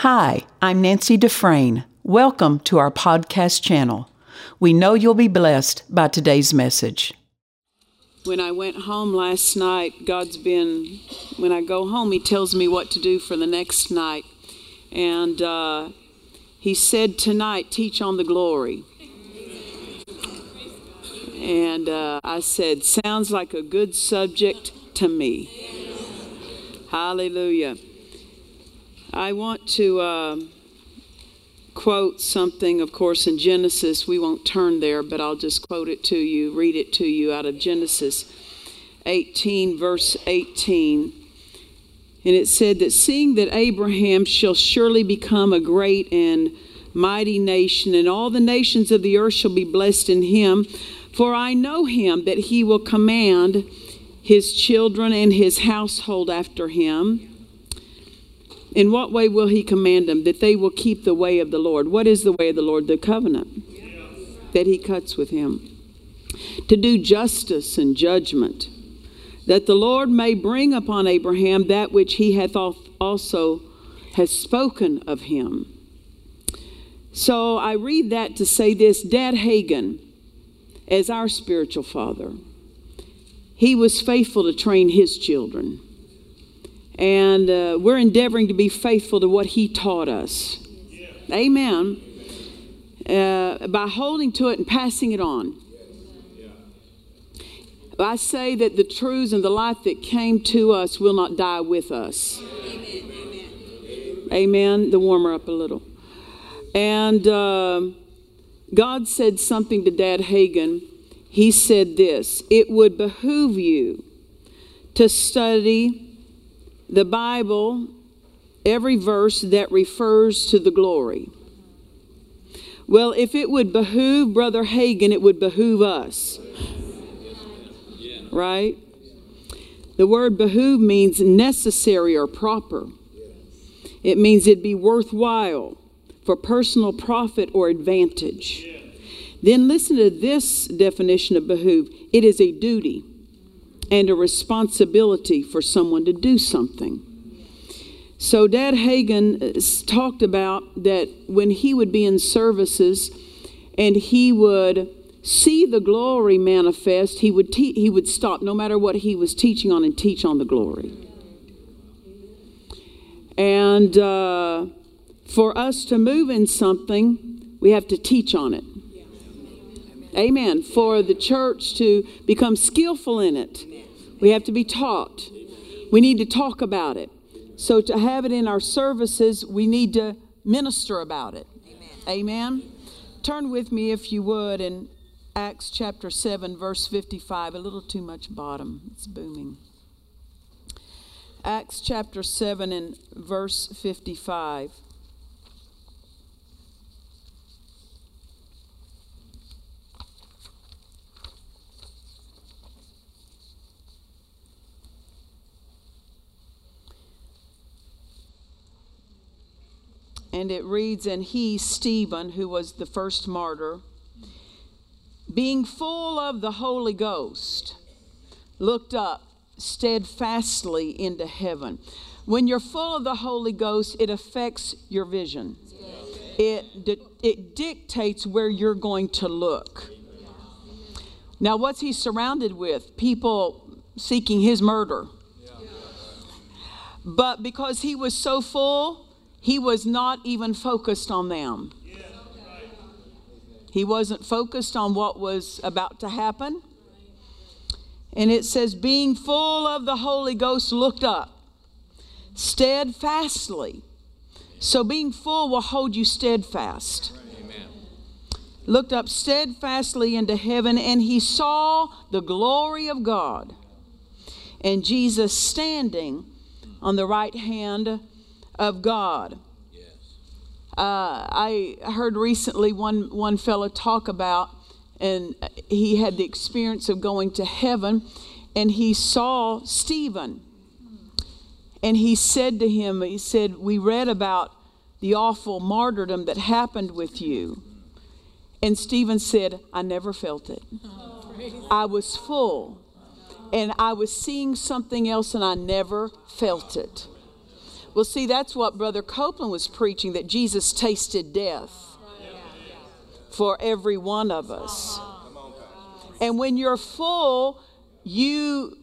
Hi, I'm Nancy Dufresne. Welcome to our podcast channel. We know you'll be blessed by today's message. When I went home last night, God's been, when I go home, He tells me what to do for the next night. And uh, He said, Tonight, teach on the glory. And uh, I said, Sounds like a good subject to me. Hallelujah. I want to uh, quote something, of course, in Genesis. We won't turn there, but I'll just quote it to you, read it to you out of Genesis 18, verse 18. And it said that seeing that Abraham shall surely become a great and mighty nation, and all the nations of the earth shall be blessed in him, for I know him that he will command his children and his household after him in what way will he command them? That they will keep the way of the Lord. What is the way of the Lord? The covenant that he cuts with him. To do justice and judgment, that the Lord may bring upon Abraham that which he hath also has spoken of him. So I read that to say this Dad Hagin, as our spiritual father, he was faithful to train his children. And uh, we're endeavoring to be faithful to what He taught us. Amen. Uh, by holding to it and passing it on. Yeah. I say that the truths and the life that came to us will not die with us. Amen. Amen. The warmer up a little. And uh, God said something to Dad Hagin. He said this It would behoove you to study the Bible, every verse that refers to the glory. Well, if it would behoove Brother Hagin, it would behoove us. Right? The word behoove means necessary or proper. It means it'd be worthwhile for personal profit or advantage. Then listen to this definition of behoove it is a duty and a responsibility for someone to do something. So, Dad Hagin uh, talked about that when he would be in services and he would see the glory manifest, he would, te- he would stop no matter what he was teaching on and teach on the glory. And uh, for us to move in something, we have to teach on it. Amen. For the church to become skillful in it, we have to be taught. We need to talk about it. So, to have it in our services, we need to minister about it. Amen. Turn with me, if you would, in Acts chapter 7, verse 55. A little too much bottom, it's booming. Acts chapter 7 and verse 55. And it reads, And he, Stephen, who was the first martyr, being full of the Holy Ghost, looked up steadfastly into heaven. When you're full of the Holy Ghost, it affects your vision. It, it dictates where you're going to look. Now, what's he surrounded with? People seeking his murder. But because he was so full, he was not even focused on them. He wasn't focused on what was about to happen. And it says, being full of the Holy Ghost, looked up steadfastly. So being full will hold you steadfast. Amen. Looked up steadfastly into heaven, and he saw the glory of God and Jesus standing on the right hand of God. Uh, I heard recently one, one fellow talk about, and he had the experience of going to heaven, and he saw Stephen. And he said to him, he said, We read about the awful martyrdom that happened with you. And Stephen said, I never felt it. I was full and I was seeing something else and I never felt it. Well, see, that's what Brother Copeland was preaching that Jesus tasted death for every one of us. And when you're full, you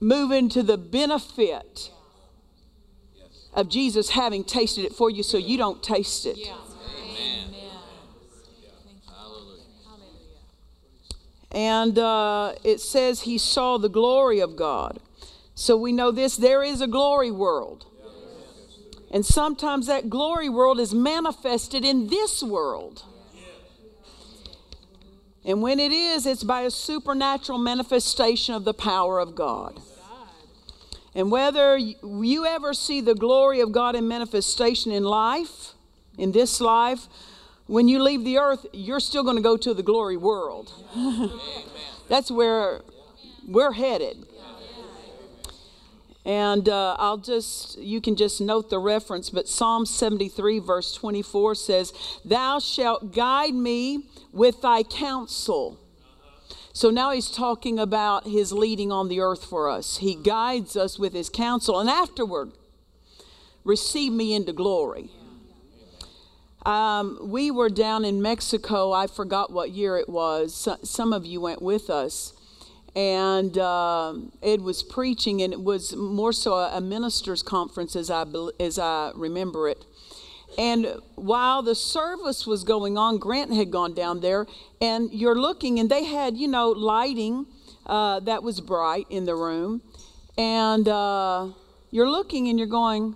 move into the benefit of Jesus having tasted it for you so you don't taste it. And uh, it says he saw the glory of God. So we know this there is a glory world. And sometimes that glory world is manifested in this world. And when it is, it's by a supernatural manifestation of the power of God. And whether you ever see the glory of God in manifestation in life, in this life, when you leave the earth, you're still going to go to the glory world. That's where we're headed. And uh, I'll just, you can just note the reference, but Psalm 73, verse 24 says, Thou shalt guide me with thy counsel. So now he's talking about his leading on the earth for us. He guides us with his counsel, and afterward, receive me into glory. Um, we were down in Mexico. I forgot what year it was. So, some of you went with us. And uh, Ed was preaching, and it was more so a, a minister's conference as I, as I remember it. And while the service was going on, Grant had gone down there, and you're looking, and they had, you know, lighting uh, that was bright in the room. And uh, you're looking and you're going,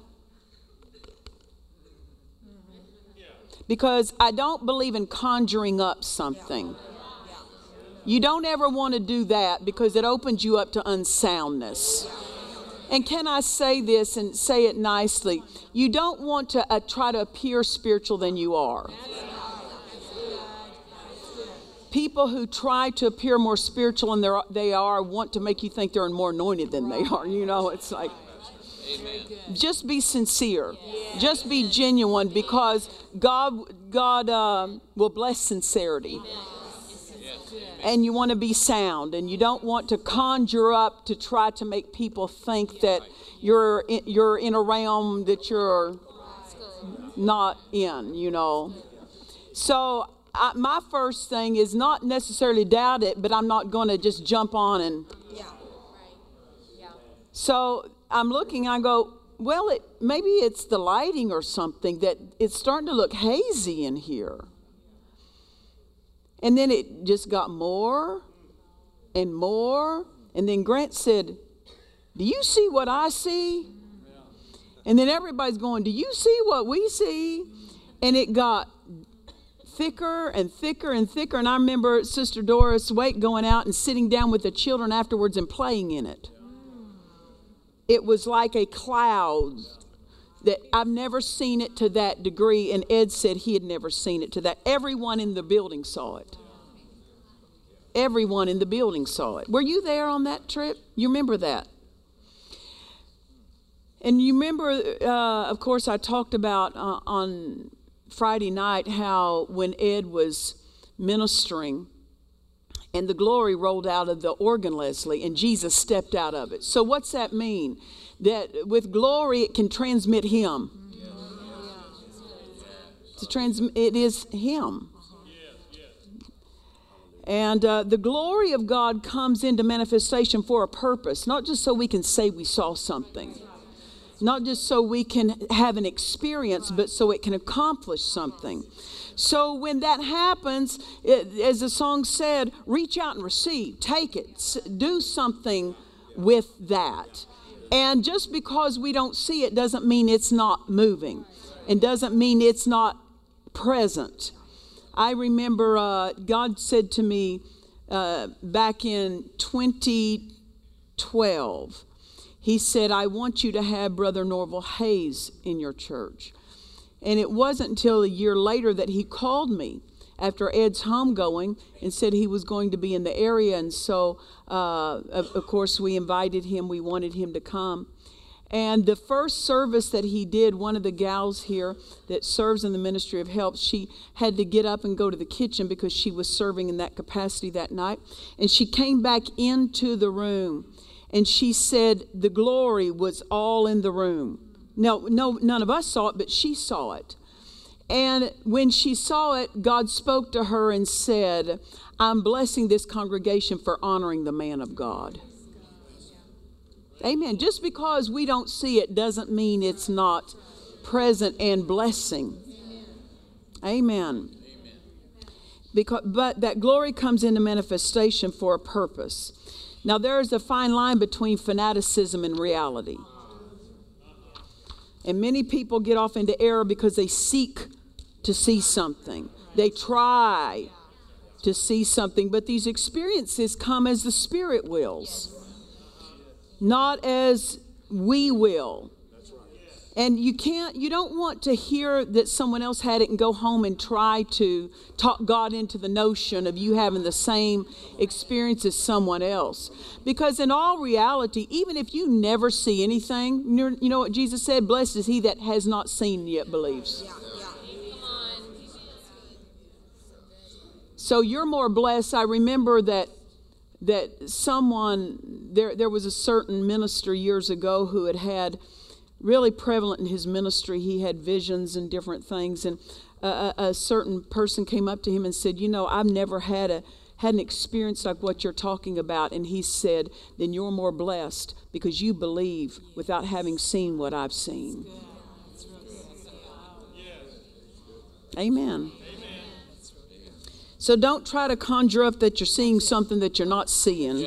because I don't believe in conjuring up something. You don't ever want to do that because it opens you up to unsoundness. And can I say this and say it nicely? You don't want to uh, try to appear spiritual than you are. People who try to appear more spiritual than they are want to make you think they're more anointed than they are. You know, it's like, just be sincere. Just be genuine because God, God uh, will bless sincerity. And you want to be sound, and you don't want to conjure up to try to make people think that you're in, you're in a realm that you're not in. You know. So I, my first thing is not necessarily doubt it, but I'm not going to just jump on and. yeah So I'm looking, I go, well, it, maybe it's the lighting or something that it's starting to look hazy in here. And then it just got more and more. And then Grant said, Do you see what I see? And then everybody's going, Do you see what we see? And it got thicker and thicker and thicker. And I remember Sister Doris Wake going out and sitting down with the children afterwards and playing in it it was like a cloud that I've never seen it to that degree. And Ed said he had never seen it to that. Everyone in the building saw it. Everyone in the building saw it. Were you there on that trip? You remember that? And you remember, uh, of course, I talked about uh, on Friday night how when Ed was ministering, and the glory rolled out of the organ, Leslie, and Jesus stepped out of it. So, what's that mean? That with glory, it can transmit Him. To transmit, it is Him. And uh, the glory of God comes into manifestation for a purpose, not just so we can say we saw something, not just so we can have an experience, but so it can accomplish something. So when that happens, it, as the song said, reach out and receive, take it, do something with that. And just because we don't see it doesn't mean it's not moving and doesn't mean it's not present. I remember uh, God said to me uh, back in 2012, He said, I want you to have Brother Norval Hayes in your church. And it wasn't until a year later that he called me after Ed's homegoing and said he was going to be in the area. And so, uh, of, of course, we invited him, we wanted him to come. And the first service that he did, one of the gals here that serves in the ministry of help, she had to get up and go to the kitchen because she was serving in that capacity that night. And she came back into the room and she said the glory was all in the room No, no, none of us saw it, but she saw it. And when she saw it, God spoke to her and said, I'm blessing this congregation for honoring the man of God. Amen. Just because we don't see it doesn't mean it's not present and blessing. Amen. Because, but that glory comes into manifestation for a purpose. Now, there is a fine line between fanaticism and reality. And many people get off into error because they seek to see something. They try to see something, but these experiences come as the Spirit wills, not as we will. And you can't, you don't want to hear that someone else had it and go home and try to talk God into the notion of you having the same experience as someone else. Because in all reality, even if you never see anything, you know what Jesus said? Blessed is he that has not seen yet believes. So you're more blessed. I remember that that someone there there was a certain minister years ago who had had really prevalent in his ministry. He had visions and different things, and a, a, certain person came up to him and said, "You know, I've never had a had an experience like what you're talking about." And he said, "Then you're more blessed because you believe without having seen what I've seen." Amen. So don't try to conjure up that you're seeing something that you're not seeing.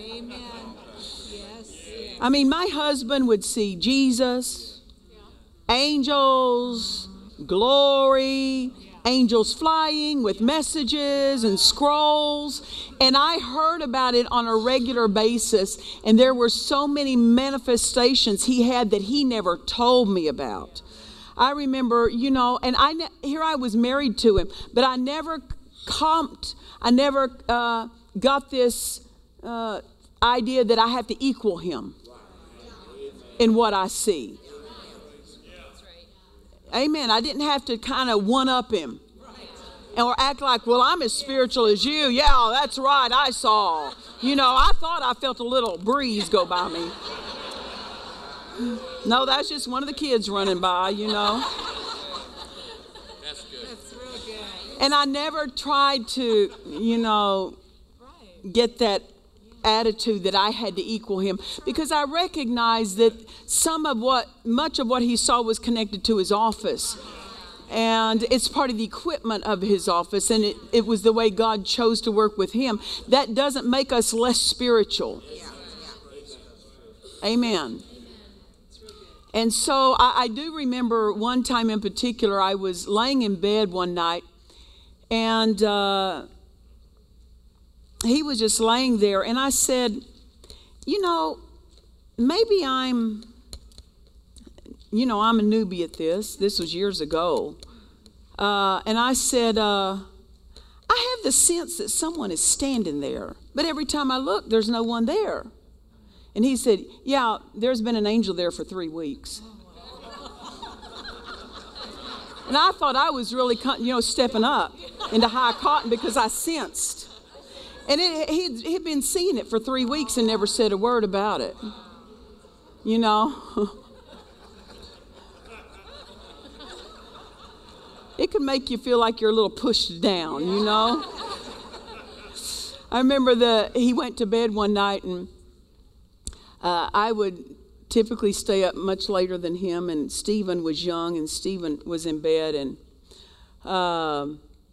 Amen. I mean, my husband would see Jesus, angels, glory, angels flying with messages and scrolls. And I heard about it on a regular basis. And there were so many manifestations he had that he never told me about. I remember, you know, and I here I was married to him, but I never comped, I never uh, got this uh, idea that I have to equal him in what I see. Amen. I didn't have to kind of one up him or act like, well, I'm as spiritual as you. Yeah, that's right. I saw. You know, I thought I felt a little breeze go by me. No, that's just one of the kids running by, you know. That's good. That's real good. And I never tried to, you know, get that attitude that I had to equal him because I recognized that some of what, much of what he saw was connected to his office. And it's part of the equipment of his office, and it, it was the way God chose to work with him. That doesn't make us less spiritual. Amen. And so I, I, do remember one time in particular, I was laying in bed one night, and uh, he was just laying there, and I said, You know, maybe I'm, you know, I'm a newbie at this. This was years ago. Uh, and I said, uh, I have the sense that someone is standing there, but every time I look, there's no one there. And he said, Yeah, there's been an angel there for three weeks. And I thought I was really, you know, stepping up into high cotton because I sensed and it, he'd, he'd been seeing it for three weeks and never said a word about it. You know? it could make you feel like you're a little pushed down, you know? I remember the he went to bed one night and uh, I would typically stay up much later than him and Stephen was young and Stephen was in bed and uh,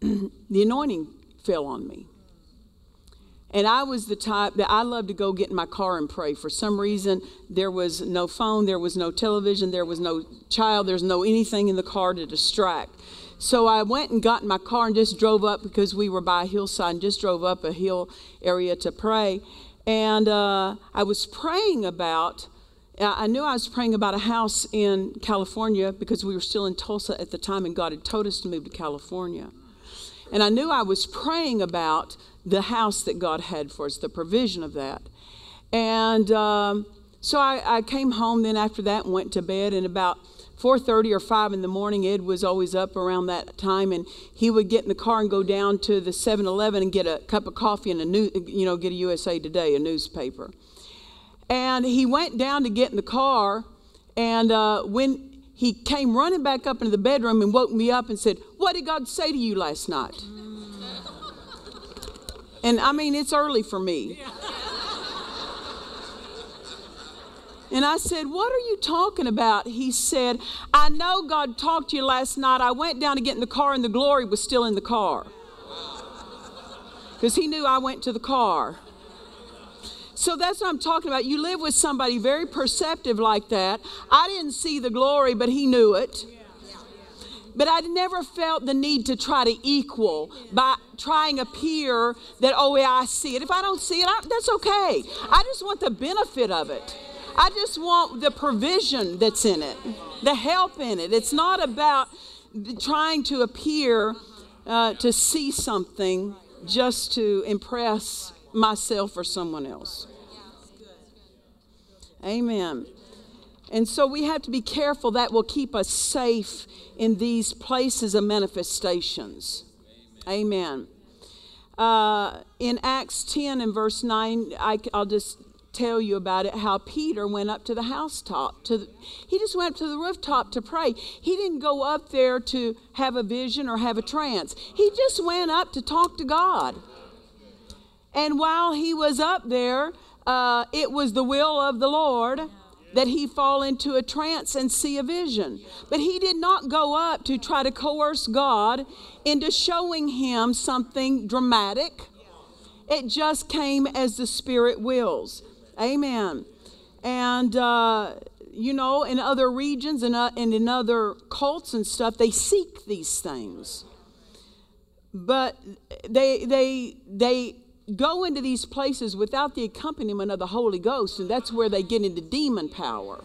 the anointing fell on me and I was the type that I loved to go get in my car and pray. For some reason, there was no phone, there was no television, there was no child, there's no anything in the car to distract. So I went and got in my car and just drove up because we were by a hillside and just drove up a hill area to pray. And uh, I was praying about, I knew I was praying about a house in California because we were still in Tulsa at the time and God had told us to move to California. And I knew I was praying about the house that God had for us, the provision of that. And um, so I, I, came home then after that and went to bed. And about 4:30 or 5 in the morning, Ed was always up around that time, and he would get in the car and go down to the 7-Eleven and get a cup of coffee and a new, you know, get a USA Today, a newspaper. And he went down to get in the car, And uh, when he came running back up into the bedroom and woke me up and said, What did God say to you last night? And I mean, it's early for me. And I said, What are you talking about? He said, I know God talked to you last night. I went down to get in the car and the glory was still in the car. Because he knew I went to the car. So that's what I'm talking about. You live with somebody very perceptive like that. I didn't see the glory, but he knew it. But I never felt the need to try to equal by trying to appear that, oh, yeah, I see it. If I don't see it, I, that's okay. I just want the benefit of it. I just want the provision that's in it, the help in it. It's not about trying to appear uh, to see something just to impress myself or someone else. Amen. And so we have to be careful that will keep us safe in these places of manifestations. Amen. Uh, in Acts 10 and verse 9, I, will just tell you about it how Peter went up to the housetop to the, he just went up to the rooftop to pray he didn't go up there to have a vision or have a trance he just went up to talk to God and while he was up there uh, it was the will of the Lord that he fall into a trance and see a vision. But he did not go up to try to coerce God into showing him something dramatic. It just came as the Spirit wills. Amen. And, uh, you know, in other regions and, uh, and in other cults and stuff, they seek these things. But they, they, they go into these places without the accompaniment of the Holy Ghost, and that's where they get into demon power.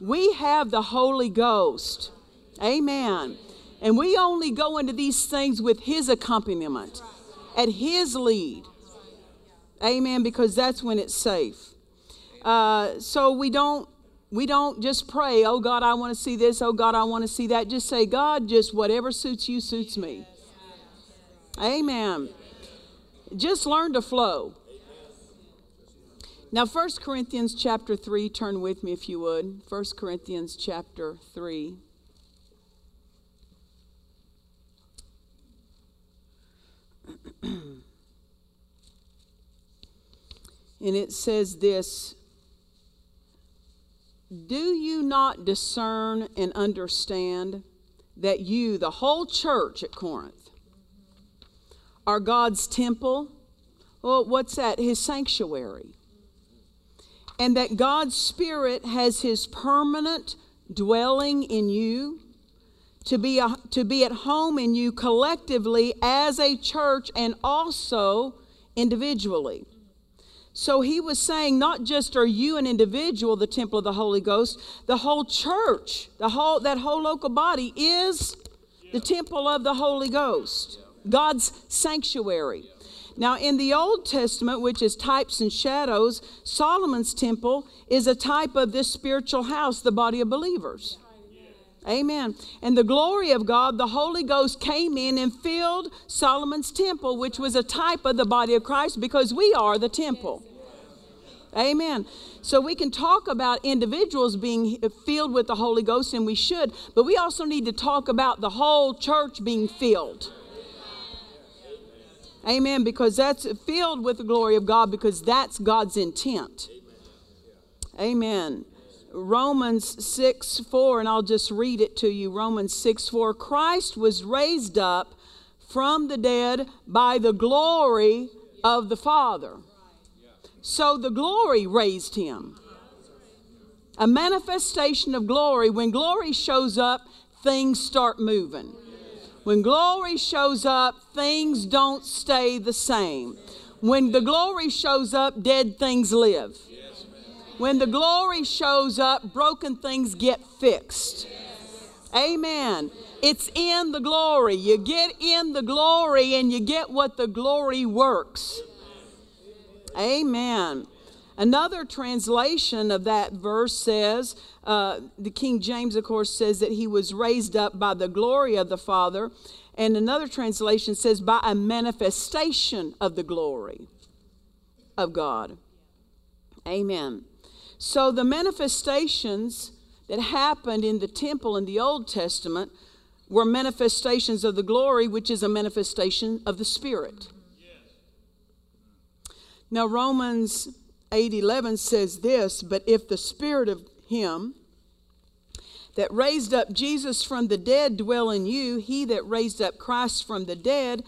We have the Holy Ghost. Amen. And we only go into these things with His accompaniment, at His lead. Amen, because that's when it's safe. Uh, so we don't we don't just pray, oh God, I want to see this, oh God, I want to see that. Just say, God, just whatever suits you suits me. Amen. Just learn to flow. Now 1 Corinthians chapter 3, turn with me if you would. 1 Corinthians chapter 3. and it says this Do you not discern and understand that you, the whole church at Corinth, are God's temple. Well, what's that? His sanctuary. And that God's Spirit has His permanent dwelling in you, to be, a, to be at home in you collectively as a church and also individually. So he was saying, not just are you an individual, the temple of the Holy Ghost, the whole church, the whole that whole local body is the temple of the Holy Ghost. God's sanctuary. Now, in the Old Testament, which is types and shadows, Solomon's temple is a type of this spiritual house, the body of believers. Amen. And the glory of God, the Holy Ghost came in and filled Solomon's temple, which was a type of the body of Christ because we are the temple. Amen. So we can talk about individuals being filled with the Holy Ghost, and we should, but we also need to talk about the whole church being filled. Amen. Because that's filled with the glory of God because that's God's intent. Amen. Romans 6 4, and I'll just read it to you. Romans 6 4. Christ was raised up from the dead by the glory of the Father. So the glory raised him. A manifestation of glory. When glory shows up, things start moving. When glory shows up, things don't stay the same. When the glory shows up, dead things live. When the glory shows up, broken things get fixed. Amen. It's in the glory. You get in the glory and you get what the glory works. Amen. Another translation of that verse says, uh, the King James, of course, says that he was raised up by the glory of the Father. And another translation says, by a manifestation of the glory of God. Amen. So the manifestations that happened in the temple in the Old Testament were manifestations of the glory, which is a manifestation of the Spirit. Now Romans 8:11 says this, but if the spirit of him that raised up Jesus from the dead dwell in you, he that raised up Christ from the dead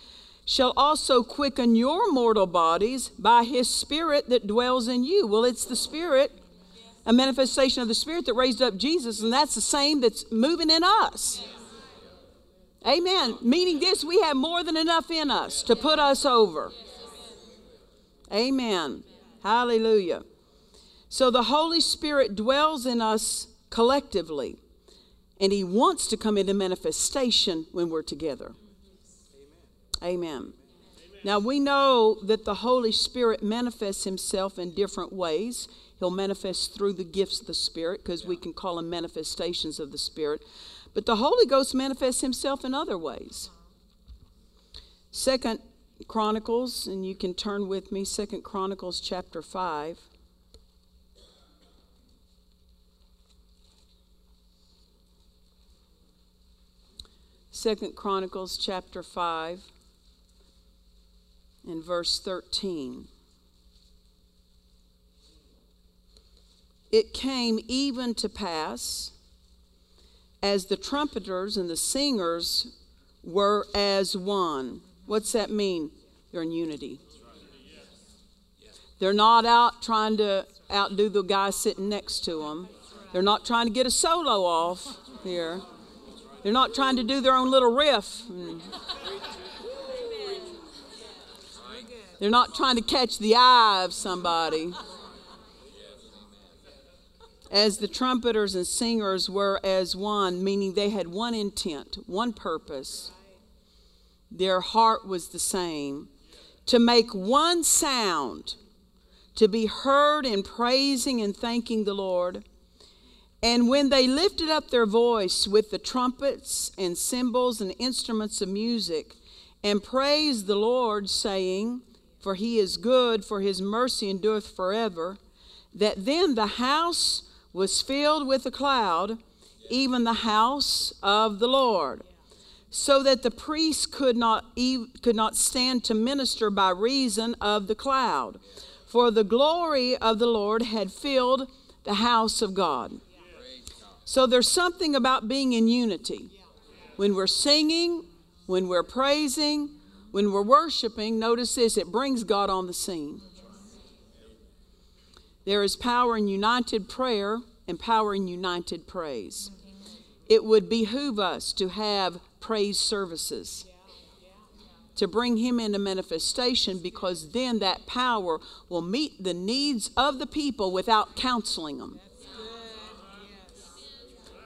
shall also quicken your mortal bodies by his spirit that dwells in you. Well, it's the spirit, a manifestation of the spirit that raised up Jesus, and that's the same that's moving in us. Amen. Meaning this, we have more than enough in us to put us over. Amen. Hallelujah. So the Holy Spirit dwells in us collectively, and He wants to come into manifestation when we're together. Amen. Now we know that the Holy Spirit manifests Himself in different ways. He'll manifest through the gifts of the Spirit, because we can call them manifestations of the Spirit. But the Holy Ghost manifests Himself in other ways. Second Chronicles, and you can turn with me, Second Chronicles chapter 5. Second Chronicles chapter 5 and verse 13. It came even to pass as the trumpeters and the singers were as one What's that mean? They're in unity. They're not out trying to outdo the guy sitting next to them. They're not trying to get a solo off here. They're not trying to do their own little riff. They're not trying to catch the eye of somebody. As the trumpeters and singers were as one, meaning they had one intent, one purpose their heart was the same. To make one sound, to be heard in praising and thanking the Lord. And when they lifted up their voice with the trumpets and cymbals and instruments of music, and praised the Lord, saying, For he is good, for his mercy endureth forever, that then the house was filled with a cloud, even the house of the Lord so that the priests could not, could not stand to minister by reason of the cloud. For the glory of the Lord had filled the house of God. So there's something about being in unity. When we're singing, when we're praising, when we're worshiping, notice this it brings God on the scene. There is power in united prayer and power in united praise. It would behoove us to have praise services to bring him into manifestation because then that power will meet the needs of the people without counseling them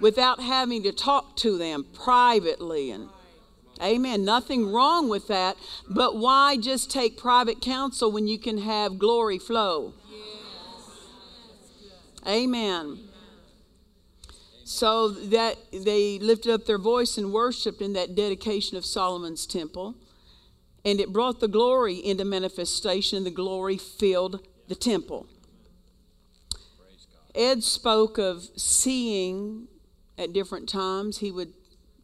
without having to talk to them privately and amen nothing wrong with that but why just take private counsel when you can have glory flow amen so that they lifted up their voice and worshiped in that dedication of Solomon's temple. And it brought the glory into manifestation, the glory filled the temple. Ed spoke of seeing at different times. He would,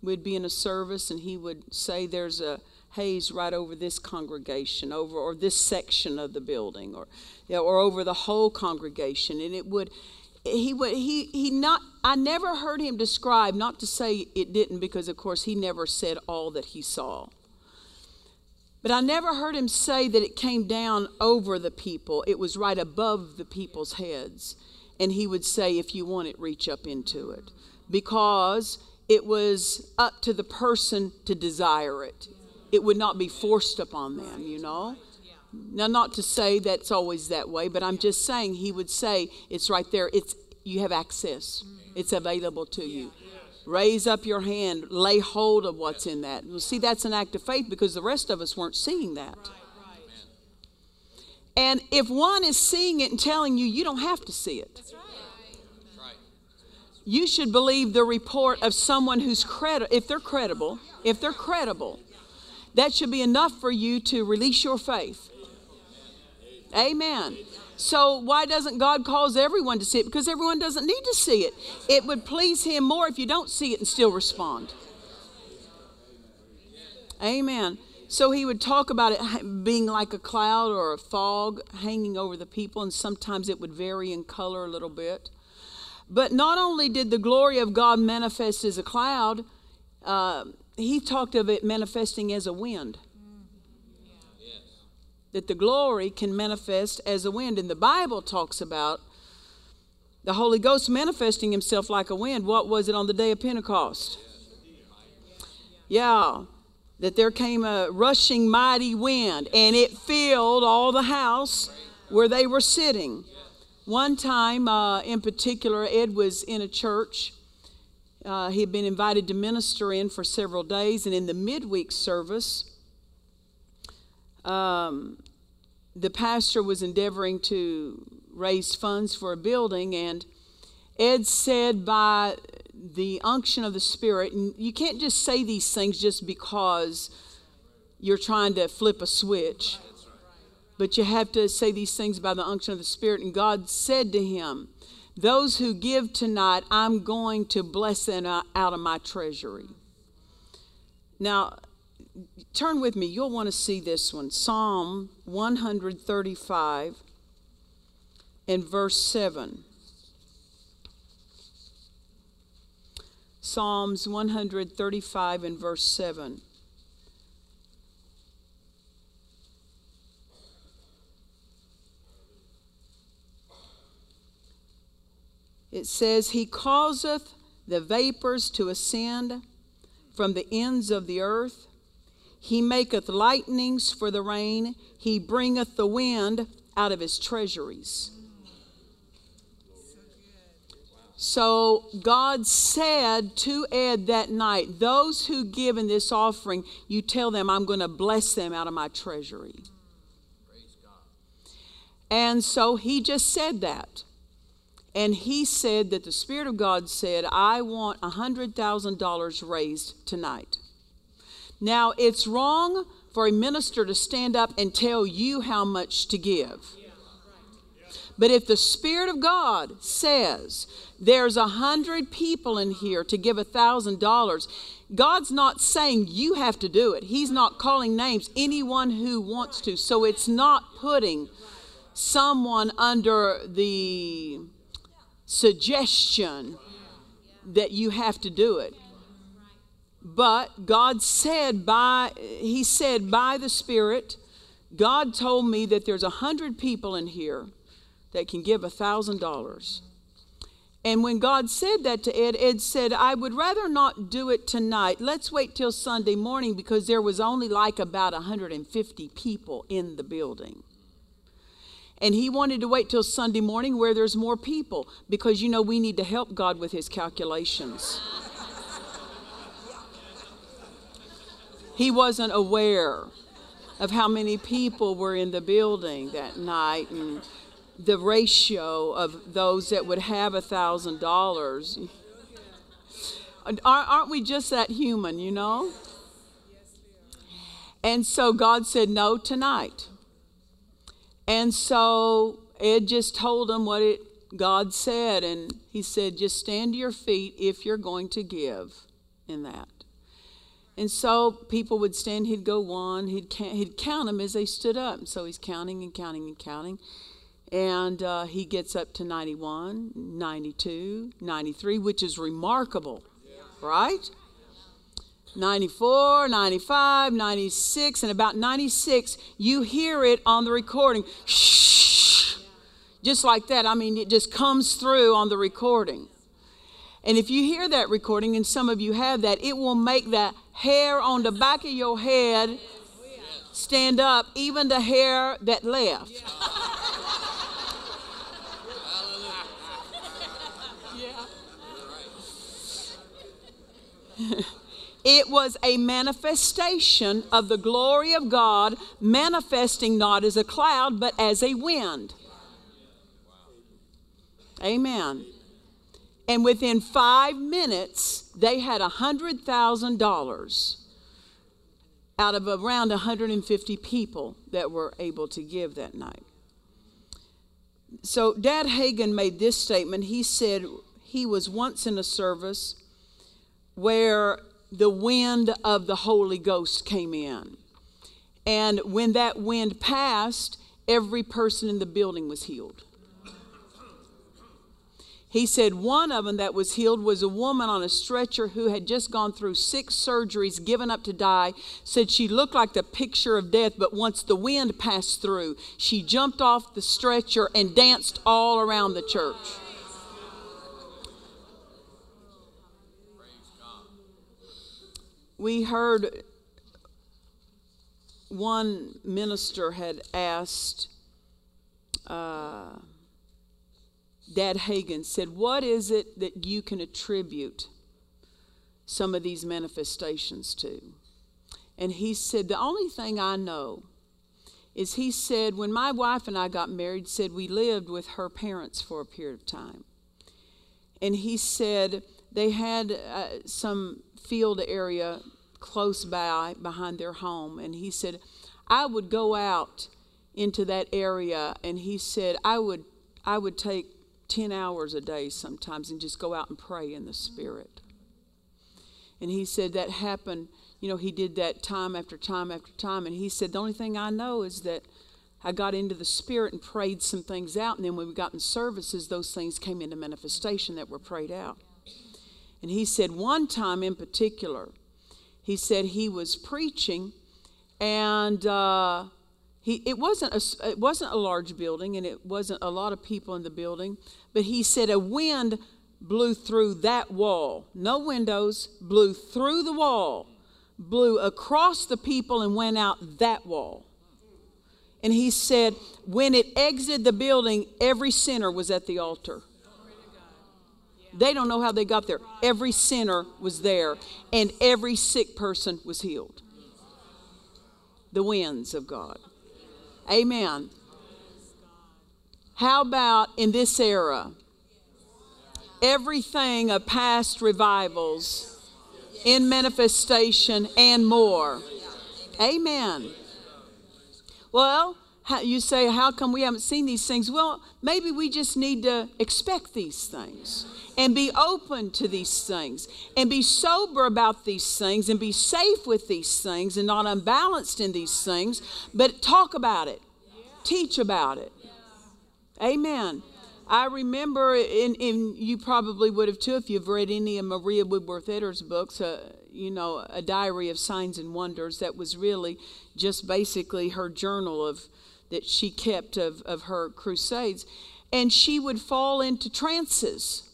would be in a service and he would say, There's a haze right over this congregation, over or this section of the building, or, you know, or over the whole congregation. And it would he would he he not I never heard him describe not to say it didn't because of course he never said all that he saw. But I never heard him say that it came down over the people. It was right above the people's heads. And he would say if you want it reach up into it because it was up to the person to desire it. It would not be forced upon them, you know. Now, not to say that's always that way, but I'm just saying he would say it's right there. It's you have access. It's available to you. Raise up your hand, lay hold of what's in that. Well, see, that's an act of faith because the rest of us weren't seeing that. And if one is seeing it and telling you, you don't have to see it. You should believe the report of someone who's credible. If they're credible, if they're credible, that should be enough for you to release your faith. Amen. So why doesn't God cause everyone to see it? Because everyone doesn't need to see it. It would please Him more if you don't see it and still respond. Amen. So he would talk about it being like a cloud or a fog hanging over the people, and sometimes it would vary in color a little bit. But not only did the glory of God manifest as a cloud, uh, he talked of it manifesting as a wind that the glory can manifest as a wind. And the Bible talks about the Holy Ghost manifesting himself like a wind. What was it on the day of Pentecost? Yeah, that there came a rushing mighty wind and it filled all the house where they were sitting. One time uh, in particular, Ed was in a church. Uh, he had been invited to minister in for several days, and in the midweek service, um, the pastor was endeavoring to raise funds for a building, and Ed said, by the unction of the Spirit, and you can't just say these things just because you're trying to flip a switch, but you have to say these things by the unction of the Spirit. And God said to him, Those who give tonight, I'm going to bless them out of my treasury. Now, turn with me. You'll want to see this one Psalm 135 and verse 7. Psalms 135 and verse 7. It says, He causeth the vapors to ascend from the ends of the earth. He maketh lightnings for the rain. He bringeth the wind out of his treasuries. So God said to Ed that night, Those who give in this offering, you tell them, I'm going to bless them out of my treasury. And so he just said that. And he said that the Spirit of God said, I want $100,000 raised tonight. Now, it's wrong for a minister to stand up and tell you how much to give. But if the Spirit of God says there's a hundred people in here to give a thousand dollars, God's not saying you have to do it. He's not calling names, anyone who wants to. So it's not putting someone under the suggestion that you have to do it. But God said by He said by the Spirit, God told me that there's a hundred people in here that can give a thousand dollars. And when God said that to Ed, Ed said, I would rather not do it tonight. Let's wait till Sunday morning because there was only like about 150 people in the building. And he wanted to wait till Sunday morning where there's more people because, you know, we need to help God with his calculations. he wasn't aware of how many people were in the building that night and the ratio of those that would have a thousand dollars. Aren't we just that human, you know? And so God said, No, tonight. And so Ed just told him what it God said, and he said, just stand to your feet if you're going to give in that. And so people would stand, he'd go one, he'd count, he'd count them as they stood up. So he's counting and counting and counting. And uh, he gets up to 91, 92, 93, which is remarkable, right? 94, 95, 96, and about 96, you hear it on the recording. Shh. Just like that. I mean, it just comes through on the recording. And if you hear that recording, and some of you have that, it will make the hair on the back of your head stand up, even the hair that left. Yeah. It was a manifestation of the glory of God, manifesting not as a cloud, but as a wind. Amen. And within five minutes, they had $100,000 out of around 150 people that were able to give that night. so Dad Hagin made this statement. He said he was once in a service where the wind of the Holy Ghost came in. And when that wind passed, every person in the building was healed. He said one of them that was healed was a woman on a stretcher who had just gone through six surgeries, given up to die. Said she looked like the picture of death, but once the wind passed through, she jumped off the stretcher and danced all around the church. We heard one minister had asked, uh, Dad Hagin said, What is it that you can attribute some of these manifestations to? And he said, The only thing I know is he said, When my wife and I got married, said we lived with her parents for a period of time. And he said they had uh, some field area close by behind their home. And he said, I would go out into that area and he said, I would I would take 10 hours a day sometimes and just go out and pray in the Spirit. And he said that happened, you know, he did that time after time after time. And he said, The only thing I know is that I got into the Spirit and prayed some things out. And then when we got in services, those things came into manifestation that were prayed out. And he said, one time in particular, he said he was preaching and uh, he, it, wasn't a, it wasn't a large building and it wasn't a lot of people in the building, but he said a wind blew through that wall. No windows, blew through the wall, blew across the people and went out that wall. And he said, when it exited the building, every sinner was at the altar. They don't know how they got there. Every sinner was there, and every sick person was healed. The winds of God. Amen. How about in this era? Everything of past revivals in manifestation and more. Amen. Well, you say, how come we haven't seen these things? Well, maybe we just need to expect these things and be open to these things and be sober about these things and be safe with these things and not unbalanced in these things, but talk about it, teach about it. Amen. I remember, and, you probably would have too if you've read any of Maria Woodworth Etter's books, uh, you know, A Diary of Signs and Wonders, that was really just basically her journal of that she kept of, of her crusades. And she would fall into trances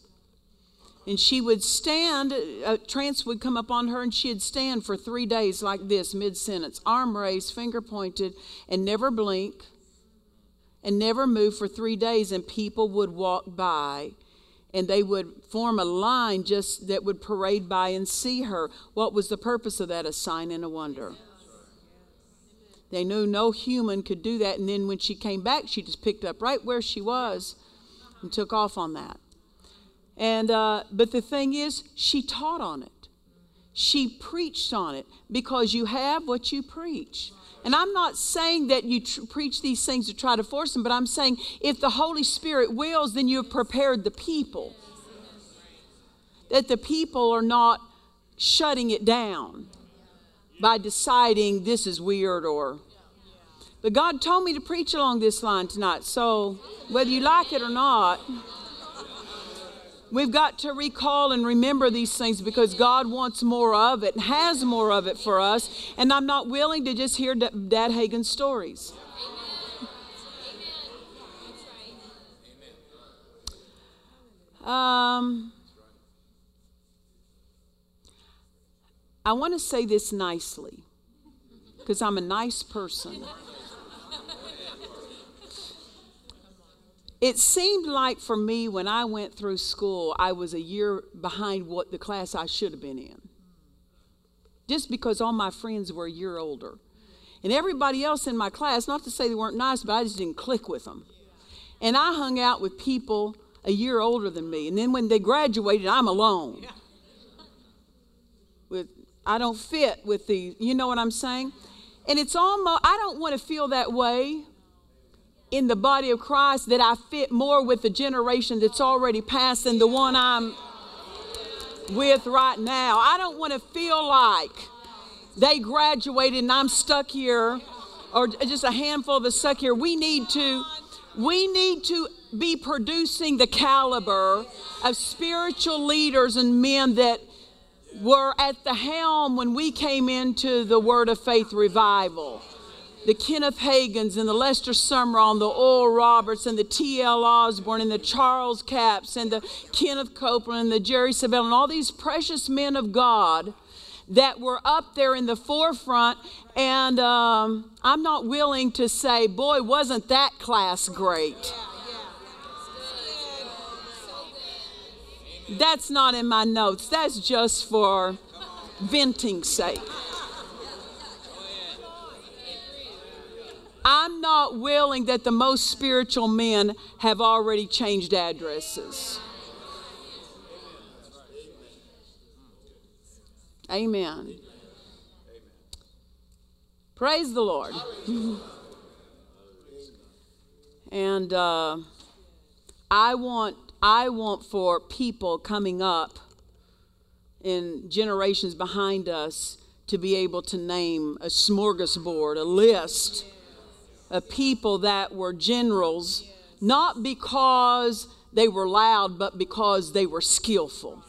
and she would stand, a trance would come upon her, and she'd stand for three days like this, mid sentence, arm raised, finger pointed, and never blink, and never move for three days. And people would walk by, and they would form a line just that would parade by and see her. What was the purpose of that? A sign and a wonder. They knew no human could do that. And then when she came back, she just picked up right where she was and took off on that. And uh, but the thing is, she taught on it. She preached on it because you have what you preach. And I'm not saying that you tr- preach these things to try to force them, but I'm saying if the Holy Spirit wills, then you have prepared the people. That the people are not shutting it down by deciding this is weird or. But God told me to preach along this line tonight, so whether you like it or not. We've got to recall and remember these things because God wants more of it and has more of it for us. And I'm not willing to just hear Dad Hagin's stories. Um, I want to say this nicely because I'm a nice person. It seemed like for me when I went through school, I was a year behind what the class I should have been in. Just because all my friends were a year older. And everybody else in my class, not to say they weren't nice, but I just didn't click with them. And I hung out with people a year older than me. And then when they graduated, I'm alone. With I don't fit with these. you know what I'm saying? And it's almost I don't want to feel that way in the body of Christ that I fit more with the generation that's already passed than the one I'm with right now. I don't want to feel like they graduated and I'm stuck here or just a handful of us stuck here. We need to we need to be producing the caliber of spiritual leaders and men that were at the helm when we came into the Word of Faith revival. The Kenneth Hagins and the Lester Sumrall and the Oral Roberts and the T.L. Osborn and the Charles Capps and the Kenneth Copeland and the Jerry Savelle and all these precious men of God that were up there in the forefront. And um, I'm not willing to say, boy, wasn't that class great. That's not in my notes. That's just for venting sake. I'm not willing that the most spiritual men have already changed addresses. Amen. Praise the Lord. and uh, I want I want for people coming up in generations behind us to be able to name a smorgasbord, a list of people that were generals, not because they were loud, but because they were skillful.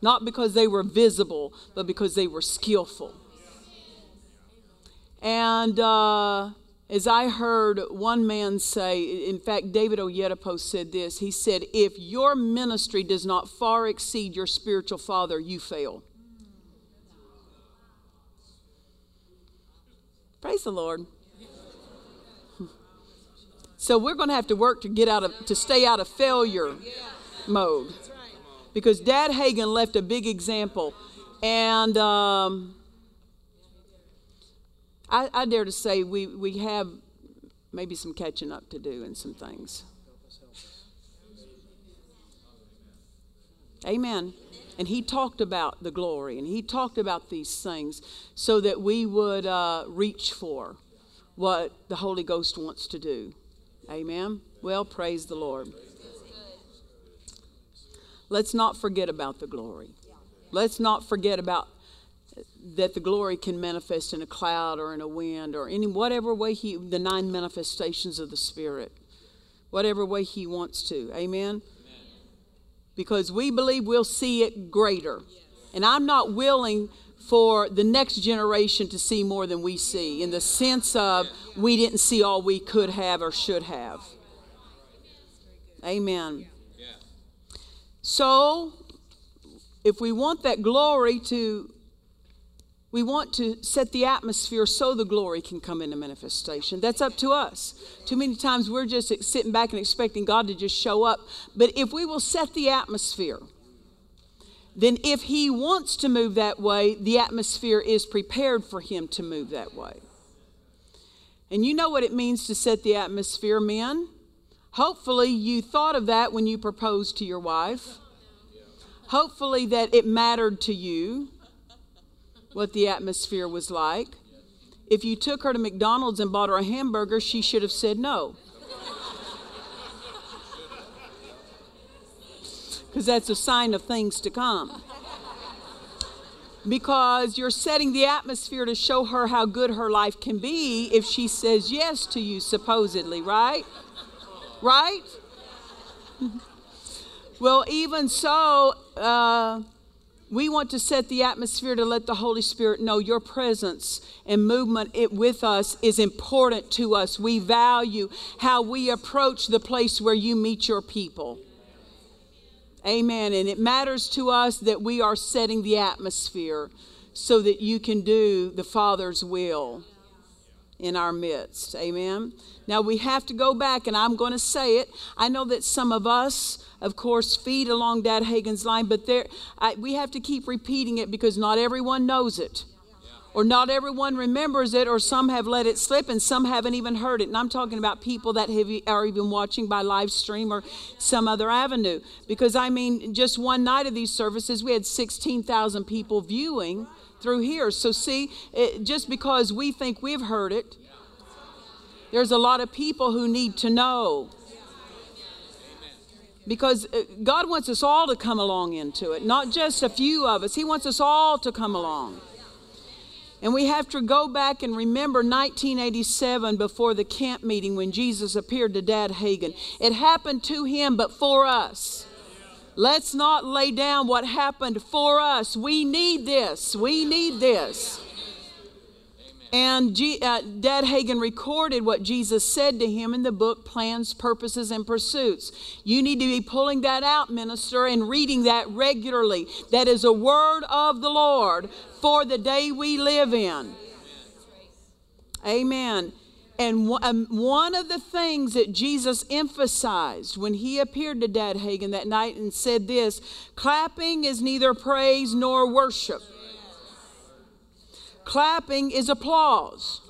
Not because they were visible, but because they were skillful. And uh, as I heard one man say, in fact, David Oyedepo said this. He said, If your ministry does not far exceed your spiritual father, you fail. Praise the Lord. So we're going to have to work to get out of to stay out of failure mode, because Dad Hagin left a big example, and um, I, I dare to say we, we have maybe some catching up to do in some things. Amen. And he talked about the glory and he talked about these things so that we would uh, reach for what the Holy Ghost wants to do. Amen. Well, praise the Lord. Let's not forget about the glory. Let's not forget about that the glory can manifest in a cloud or in a wind or any whatever way he the nine manifestations of the spirit whatever way he wants to amen, amen. because we believe we'll see it greater yes. and i'm not willing for the next generation to see more than we see in the sense of we didn't see all we could have or should have amen so if we want that glory to we want to set the atmosphere so the glory can come into manifestation. That's up to us. Too many times we're just sitting back and expecting God to just show up. But if we will set the atmosphere, then if He wants to move that way, the atmosphere is prepared for Him to move that way. And you know what it means to set the atmosphere, men. Hopefully, you thought of that when you proposed to your wife. Hopefully, that it mattered to you what the atmosphere was like. If you took her to McDonald's and bought her a hamburger, she should have said no. Because that's a sign of things to come. Because you're setting the atmosphere to show her how good her life can be if she says yes to you, supposedly, right? Right? well, even so, uh, we want to set the atmosphere to let the Holy Spirit know your presence and movement it with us is important to us. We value how we approach the place where you meet your people. Amen. And it matters to us that we are setting the atmosphere so that you can do the Father's will in our midst. Amen. Now we have to go back, and I'm going to say it. I know that some of us, of course, feed along Dad Hagin's line, but there, I, we have to keep repeating it because not everyone knows it. Or not everyone remembers it, or some have let it slip, and some haven't even heard it. And I'm talking about people that have, are even watching by live stream or some other avenue. Because I mean, just one night of these services, we had 16,000 people viewing through here. So, see, it, just because we think we've heard it, There's a lot of people who need to know. Because uh, God wants us all to come along into it, not just a few of us. He wants us all to come along. And we have to go back and remember 1987 before the camp meeting when Jesus appeared to Dad Hagin. It happened to him, but for us. Let's not lay down what happened for us. We need this. We need this. And G, uh, Dad Hagin recorded what Jesus said to him in the book Plans, Purposes, and Pursuits. You need to be pulling that out, minister, and reading that regularly. That is a word of the Lord for the day we live in. Amen. And um, one of the things that Jesus emphasized when he appeared to Dad Hagin that night and said this clapping is neither praise nor worship. Clapping is applause.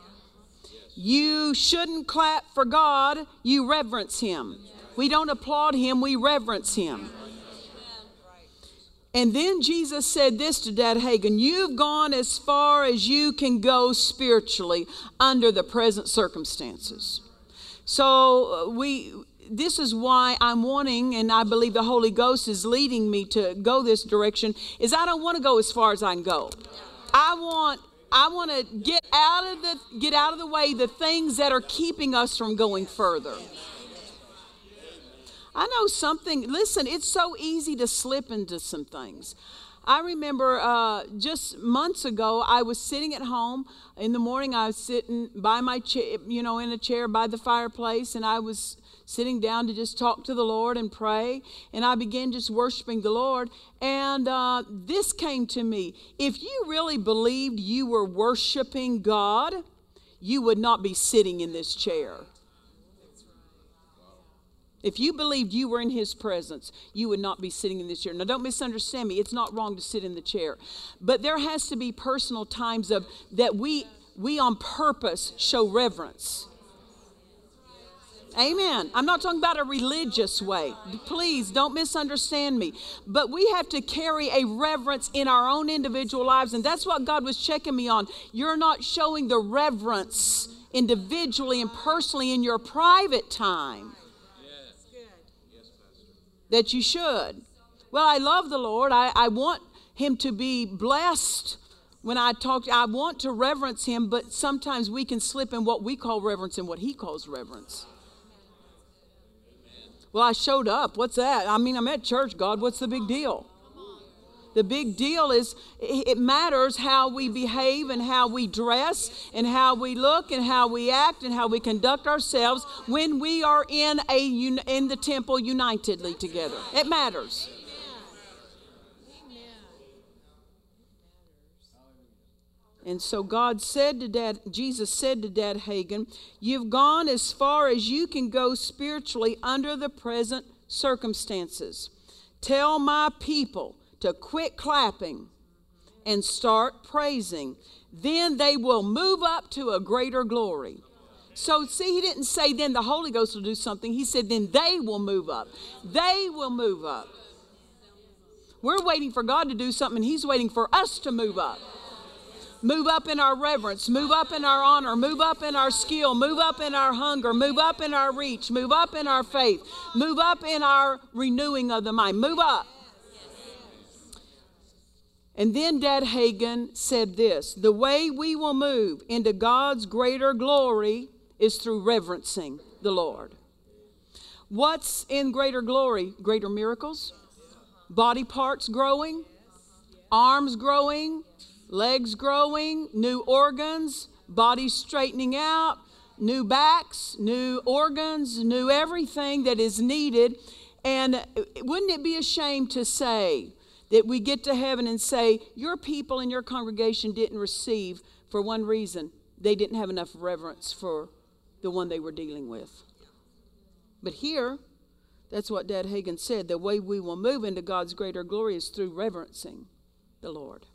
You shouldn't clap for God, you reverence Him. We don't applaud Him, we reverence Him. And then Jesus said this to Dad Hagin You've gone as far as you can go spiritually under the present circumstances. So uh, we this is why I'm wanting, and I believe the Holy Ghost is leading me to go this direction, is I don't want to go as far as I can go. I want I want to get out of the get out of the way the things that are keeping us from going further. I know something. Listen, it's so easy to slip into some things. I remember uh, just months ago, I was sitting at home in the morning. I was sitting by my chair, you know, in a chair by the fireplace, and I was sitting down to just talk to the Lord and pray. And I began just worshiping the Lord. And uh, this came to me. If you really believed you were worshiping God, you would not be sitting in this chair. If you believed you were in his presence, you would not be sitting in this chair. Now, don't misunderstand me. It's not wrong to sit in the chair. But there has to be personal times of that we we on purpose show reverence. Amen. I'm not talking about a religious way. Please don't misunderstand me. But we have to carry a reverence in our own individual lives. And that's what God was checking me on. You're not showing the reverence individually and personally in your private time that you should. Well, I love the Lord. I, I want Him to be blessed when I talk. I want to reverence Him, but sometimes we can slip in what we call reverence and what He calls reverence. Well, I showed up. What's that? I mean, I'm at church, God. What's the big deal? The big deal is it matters how we behave and how we dress and how we look and how we act and how we conduct ourselves when we are in a in the temple unitedly together. It matters. And so God said to Dad, Jesus said to Dad Hagin, You've gone as far as you can go spiritually under the present circumstances. Tell my people to quit clapping and start praising. Then they will move up to a greater glory. So, see, he didn't say then the Holy Ghost will do something. He said then they will move up. They will move up. We're waiting for God to do something, He's waiting for us to move up. Move up in our reverence, move up in our honor, move up in our skill, move up in our hunger, move up in our reach, move up in our faith, move up in our renewing of the mind. Move up. And then Dad Hagin said this The way we will move into God's greater glory is through reverencing the Lord. What's in greater glory? Greater miracles, body parts growing, arms growing, legs growing, new organs, body straightening out, new backs, new organs, new everything that is needed. And wouldn't it be a shame to say that we get to heaven and say, Your people in your congregation didn't receive for one reason they didn't have enough reverence for the one they were dealing with? But here, that's what Dad Hagin said. The way we will move into God's greater glory is through reverencing the Lord.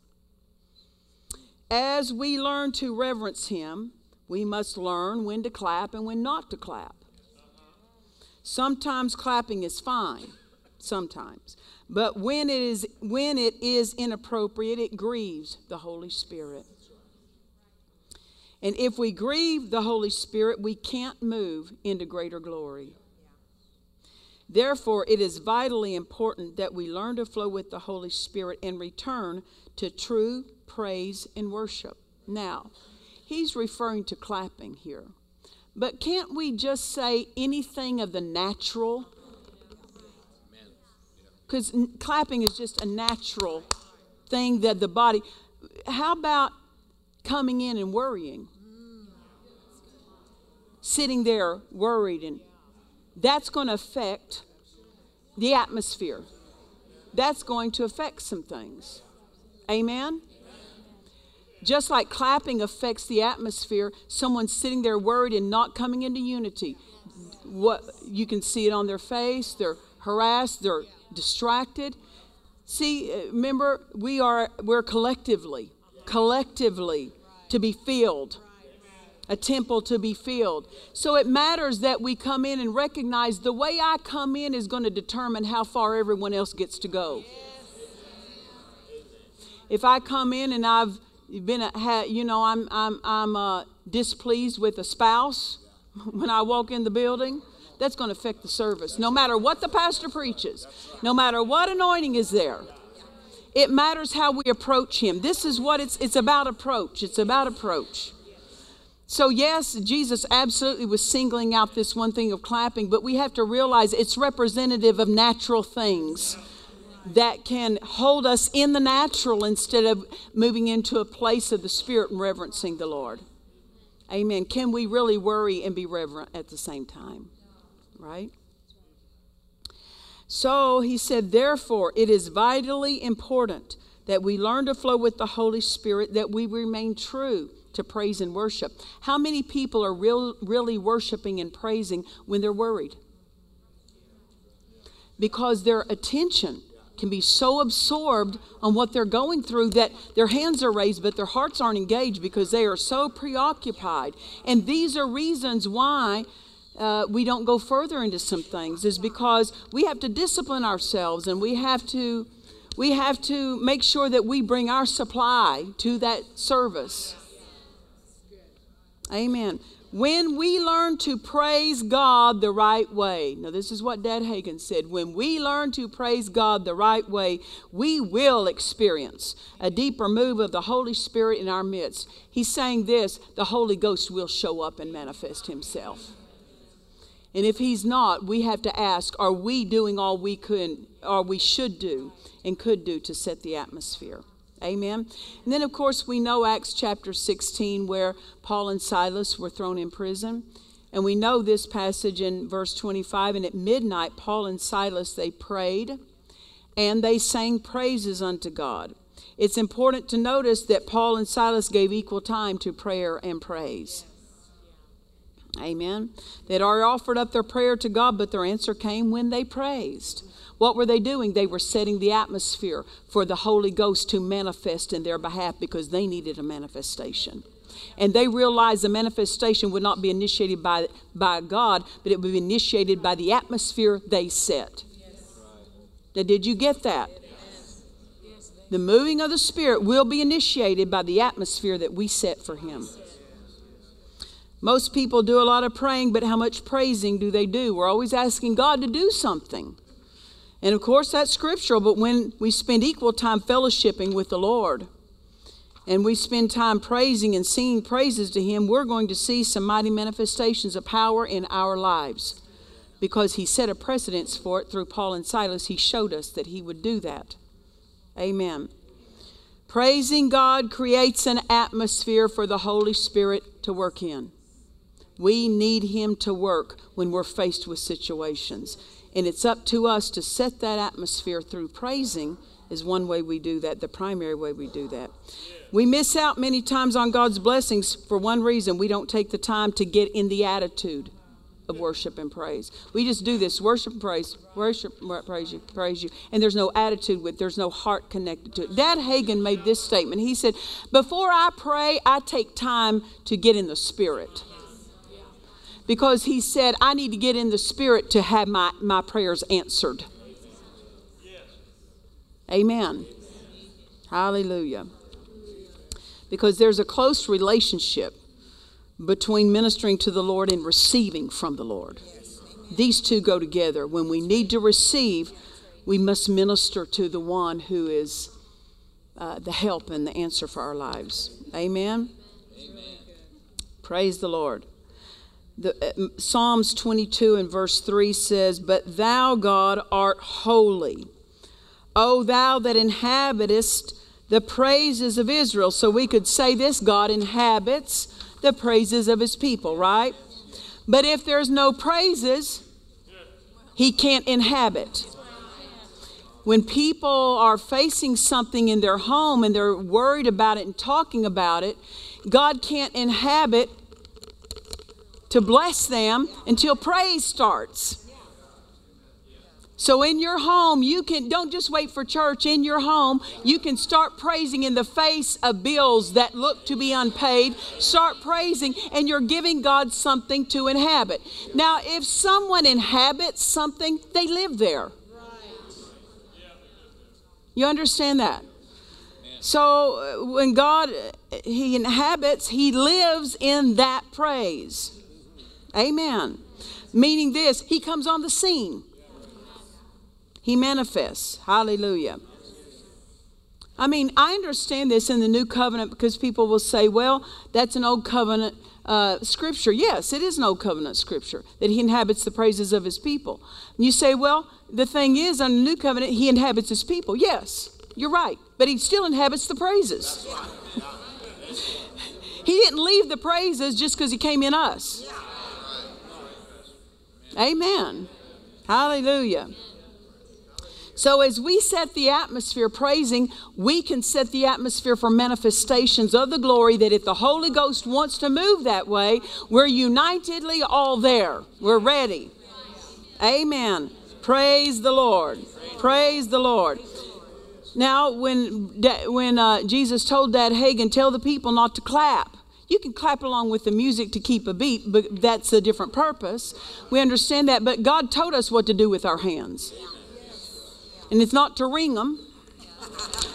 As we learn to reverence Him, we must learn when to clap and when not to clap. Sometimes clapping is fine, sometimes. But when it is when it is inappropriate, it grieves the Holy Spirit. And if we grieve the Holy Spirit, we can't move into greater glory. Therefore, it is vitally important that we learn to flow with the Holy Spirit and return to true praise and worship. Now, he's referring to clapping here. But can't we just say anything of the natural? Because clapping is just a natural thing that the body. How about coming in and worrying? Sitting there worried, and that's going to affect the atmosphere. That's going to affect some things. Amen? Just like clapping affects the atmosphere, someone sitting there worried and not coming into unity. What you can see it on their face, they're harassed, they're distracted. See, uh, remember, we are we're collectively, collectively to be filled. A temple to be filled. So it matters that we come in and recognize the way I come in is going to determine how far everyone else gets to go. If I come in and I've been, a, you know, I'm, I'm, I'm uh, displeased with a spouse when I walk in the building, that's going to affect the service. No matter what the pastor preaches, no matter what anointing is there, it matters how we approach him. This is what it's it's about approach. It's about approach. So yes, Jesus absolutely was singling out this one thing of clapping, but we have to realize it's representative of natural things that can hold us in the natural instead of moving into a place of the spirit and reverencing the Lord. Amen. Can we really worry and be reverent at the same time? Right? So he said, therefore, it is vitally important that we learn to flow with the Holy Spirit, that we remain true to praise and worship. How many people are real, really worshiping and praising when they're worried? Because their attention can be so absorbed on what they're going through that their hands are raised, but their hearts aren't engaged because they are so preoccupied. And these are reasons why uh, we don't go further into some things is because we have to discipline ourselves and we have to we have to make sure that we bring our supply to that service amen when we learn to praise God the right way, now this is what Dad Hagin said when we learn to praise God the right way, we will experience a deeper move of the Holy Spirit in our midst. He's saying this the Holy Ghost will show up and manifest Himself. And if he's not, we have to ask, are we doing all we could or we should do and could do to set the atmosphere? Amen. And then of course we know Acts chapter 16 where Paul and Silas were thrown in prison. And we know this passage in verse 25 and at midnight Paul and Silas they prayed and they sang praises unto God. It's important to notice that Paul and Silas gave equal time to prayer and praise. Amen. They'd already offered up their prayer to God, but their answer came when they praised. What were they doing? They were setting the atmosphere for the Holy Ghost to manifest in their behalf because they needed a manifestation. And they realized the manifestation would not be initiated by, by God, but it would be initiated by the atmosphere they set. Now, did you get that? The moving of the Spirit will be initiated by the atmosphere that we set for Him. Most people do a lot of praying, but how much praising do they do? We're always asking God to do something. And of course, that's scriptural, but when we spend equal time fellowshipping with the Lord and we spend time praising and singing praises to Him, we're going to see some mighty manifestations of power in our lives because He set a precedence for it through Paul and Silas. He showed us that He would do that. Amen. Praising God creates an atmosphere for the Holy Spirit to work in. We need Him to work when we're faced with situations. And it's up to us to set that atmosphere through praising, is one way we do that, the primary way we do that. We miss out many times on God's blessings for one reason we don't take the time to get in the attitude of worship and praise. We just do this worship and praise, worship, praise you, praise you, and there's no attitude with, there's no heart connected to it. Dad Hagin made this statement. He said, "Before I pray, I take time to get in the spirit." Because he said, I need to get in the spirit to have my, my prayers answered. Amen. Hallelujah. Because there's a close relationship between ministering to the Lord and receiving from the Lord. These two go together. When we need to receive, we must minister to the one who is uh, the help and the answer for our lives. Amen. Amen. Praise the Lord. The, uh, Psalms 22 and verse 3 says, But thou, God, art holy. O thou that inhabitest the praises of Israel. So we could say this God inhabits the praises of his people, right? But if there's no praises, he can't inhabit. When people are facing something in their home and they're worried about it and talking about it, God can't inhabit to bless them until praise starts. So in your home, you can don't just wait for church. In your home, you can start praising in the face of bills that look to be unpaid. Start praising and you're giving God something to inhabit. Now, if someone inhabits something, they live there. You understand that? So uh, when God he inhabits, he lives in that praise. Amen. Meaning this, he comes on the scene. He manifests. Hallelujah. I mean, I understand this in the new covenant because people will say, well, that's an old covenant uh, scripture. Yes, it is an old covenant scripture that he inhabits the praises of his people. And you say, well, the thing is, under the new covenant, he inhabits his people. Yes, you're right. But he still inhabits the praises. he didn't leave the praises just because he came in us. Amen. Hallelujah. So, as we set the atmosphere praising, we can set the atmosphere for manifestations of the glory that if the Holy Ghost wants to move that way, we're unitedly all there. We're ready. Amen. Praise the Lord. Praise the Lord. Now, when, when uh, Jesus told Dad Hagin, tell the people not to clap. You can clap along with the music to keep a beat, but that's a different purpose. We understand that, but God told us what to do with our hands. And it's not to wring them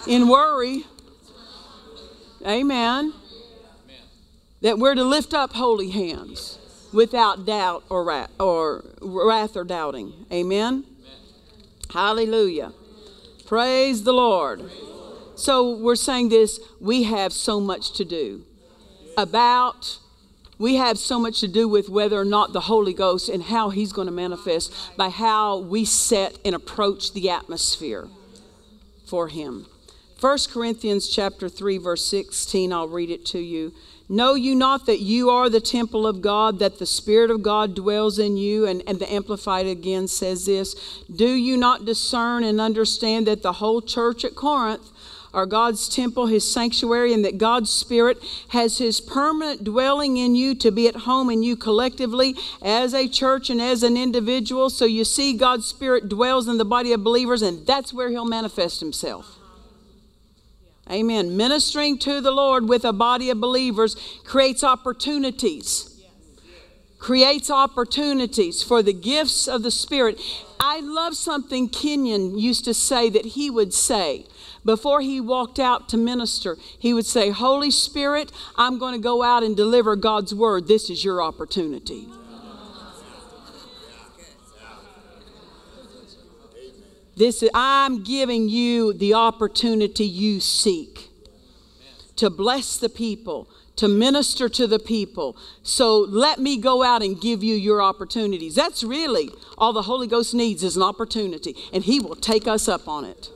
in worry. Amen. That we're to lift up holy hands without doubt or wrath or, wrath or doubting. Amen. Hallelujah. Praise the Lord. So we're saying this we have so much to do about we have so much to do with whether or not the Holy Ghost and how He's going to manifest by how we set and approach the atmosphere for Him. 1 Corinthians chapter 3 verse 16 I'll read it to you. Know you not that you are the temple of God, that the Spirit of God dwells in you? And, and the Amplified again says this Do you not discern and understand that the whole church at Corinth are God's temple, His sanctuary, and that God's Spirit has His permanent dwelling in you to be at home in you collectively as a church and as an individual. So you see, God's Spirit dwells in the body of believers, and that's where He'll manifest Himself. Amen. Ministering to the Lord with a body of believers creates opportunities. Creates opportunities for the gifts of the Spirit. I love something Kenyon used to say that he would say before he walked out to minister, he would say, Holy Spirit, I'm going to go out and deliver God's word. This is your opportunity. This is, I'm giving you the opportunity you seek to bless the people, to minister to the people. So let me go out and give you your opportunities. That's really all the Holy Ghost needs is an opportunity, and He will take us up on it.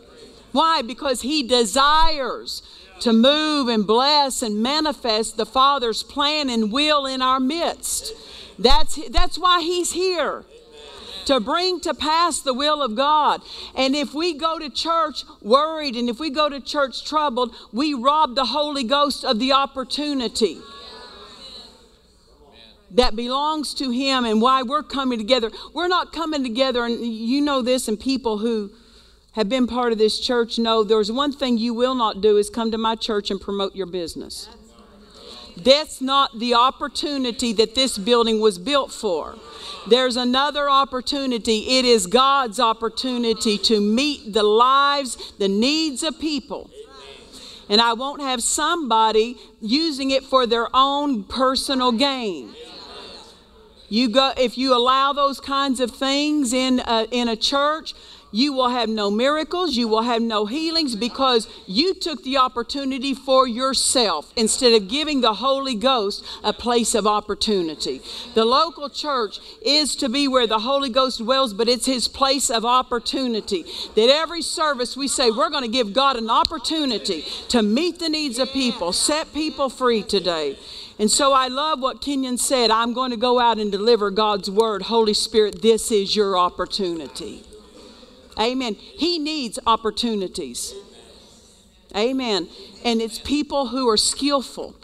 Why? Because He desires to move and bless and manifest the Father's plan and will in our midst. That's, that's why He's here. To bring to pass the will of God. And if we go to church worried and if we go to church troubled, we rob the Holy Ghost of the opportunity that belongs to Him and why we're coming together. We're not coming together, and you know this, and people who have been part of this church know there's one thing you will not do is come to my church and promote your business. That's not the opportunity that this building was built for. There's another opportunity. It is God's opportunity to meet the lives, the needs of people. And I won't have somebody using it for their own personal gain. You go if you allow those kinds of things in a, in a church, you will have no miracles, you will have no healings because you took the opportunity for yourself instead of giving the Holy Ghost a place of opportunity. The local church is to be where the Holy Ghost dwells, but it's his place of opportunity. That every service we say we're going to give God an opportunity to meet the needs of people, set people free today. And so I love what Kenyon said. I'm going to go out and deliver God's word. Holy Spirit, this is your opportunity. Amen. He needs opportunities. Amen. And it's people who are skillful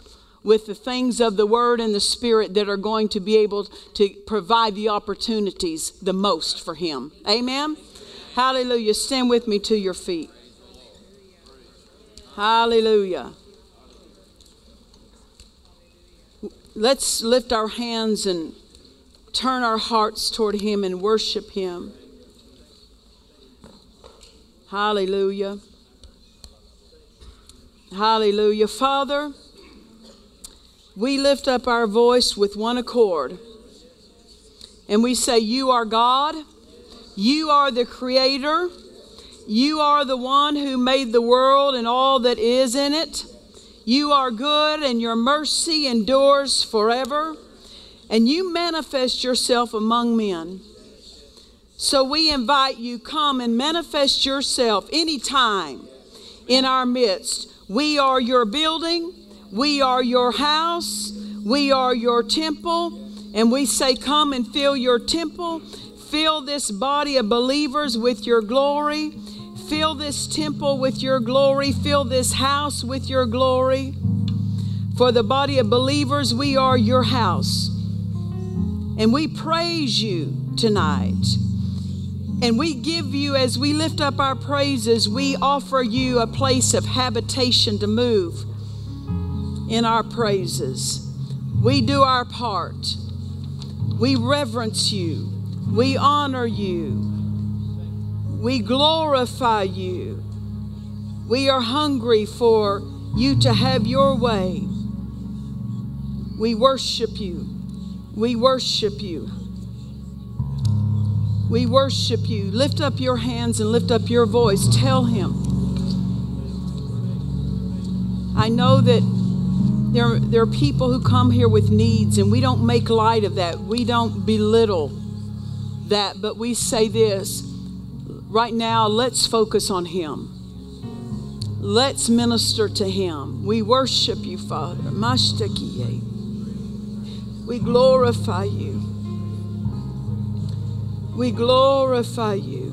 with the things of the Word and the Spirit that are going to be able to provide the opportunities the most for Him. Amen. Hallelujah. Stand with me to your feet. Hallelujah. Let's lift our hands and turn our hearts toward Him and worship Him. Hallelujah. Hallelujah. Father, we lift up our voice with one accord and we say, You are God, you are the Creator, you are the one who made the world and all that is in it. You are good and your mercy endures forever, and you manifest yourself among men. So we invite you, come and manifest yourself anytime in our midst. We are your building, we are your house, we are your temple, and we say, Come and fill your temple, fill this body of believers with your glory, fill this temple with your glory, fill this house with your glory. For the body of believers, we are your house. And we praise you tonight. And we give you, as we lift up our praises, we offer you a place of habitation to move in our praises. We do our part. We reverence you. We honor you. We glorify you. We are hungry for you to have your way. We worship you. We worship you. We worship you. Lift up your hands and lift up your voice. Tell him. I know that there, there are people who come here with needs, and we don't make light of that. We don't belittle that, but we say this right now, let's focus on him. Let's minister to him. We worship you, Father. We glorify you. We glorify you.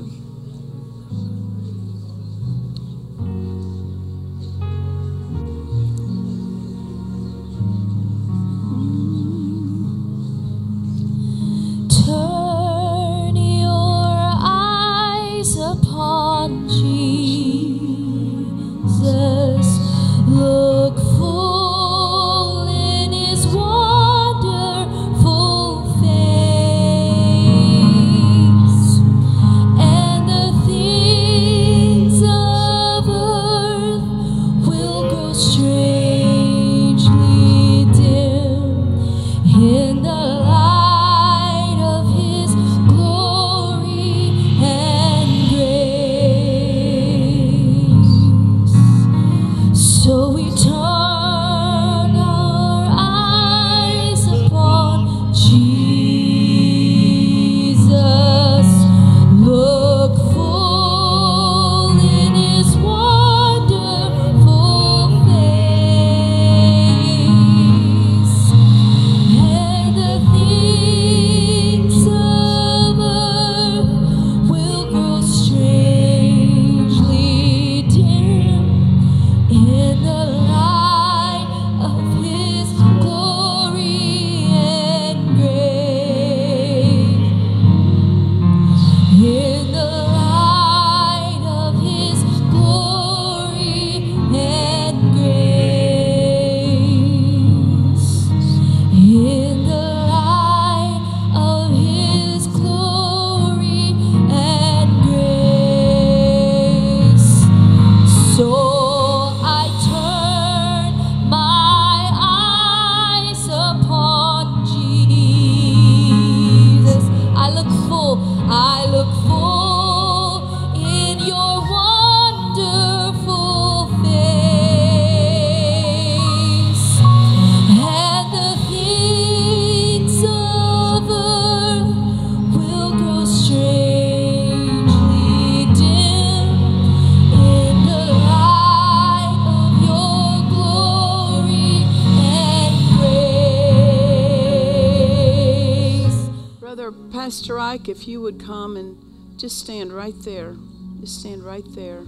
Just stand right there. Just stand right there.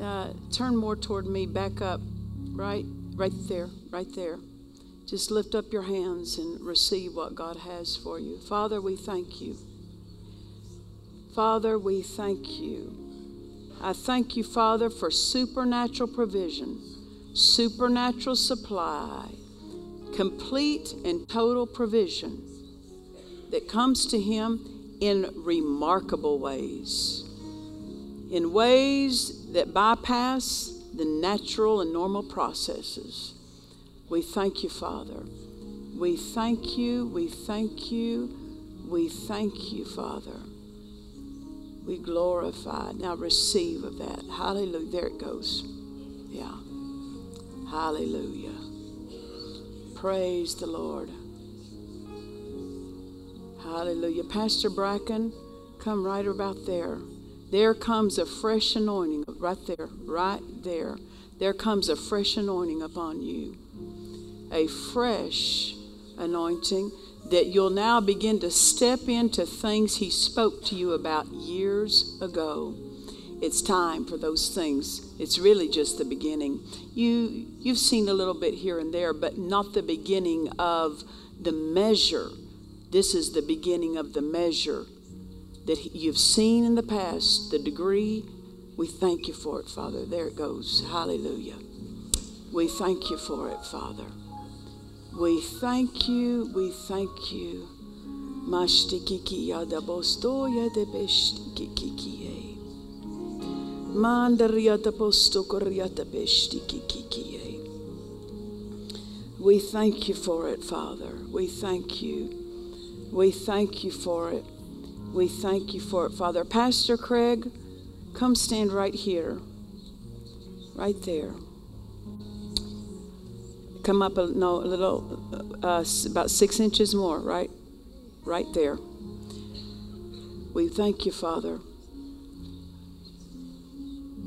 Uh, turn more toward me, back up. Right, right there, right there. Just lift up your hands and receive what God has for you. Father, we thank you. Father, we thank you. I thank you, Father, for supernatural provision, supernatural supply, complete and total provision that comes to him in remarkable ways, in ways that bypass the natural and normal processes. We thank you, Father. We thank you, we thank you, we thank you, Father. We glorify. Now receive of that. Hallelujah. There it goes. Yeah. Hallelujah. Praise the Lord. Hallelujah. Pastor Bracken, come right about there. There comes a fresh anointing right there, right there. There comes a fresh anointing upon you. A fresh anointing that you'll now begin to step into things He spoke to you about years ago. It's time for those things. It's really just the beginning. You you've seen a little bit here and there, but not the beginning of the measure. This is the beginning of the measure that you've seen in the past, the degree. We thank you for it, Father. There it goes. Hallelujah. We thank you for it, Father. We thank you, we thank you. We thank you for it, Father. We thank you. We thank you for it. We thank you for it, Father. Pastor Craig, come stand right here. Right there come up a, no, a little, uh, about six inches more, right? Right there. We thank you, Father.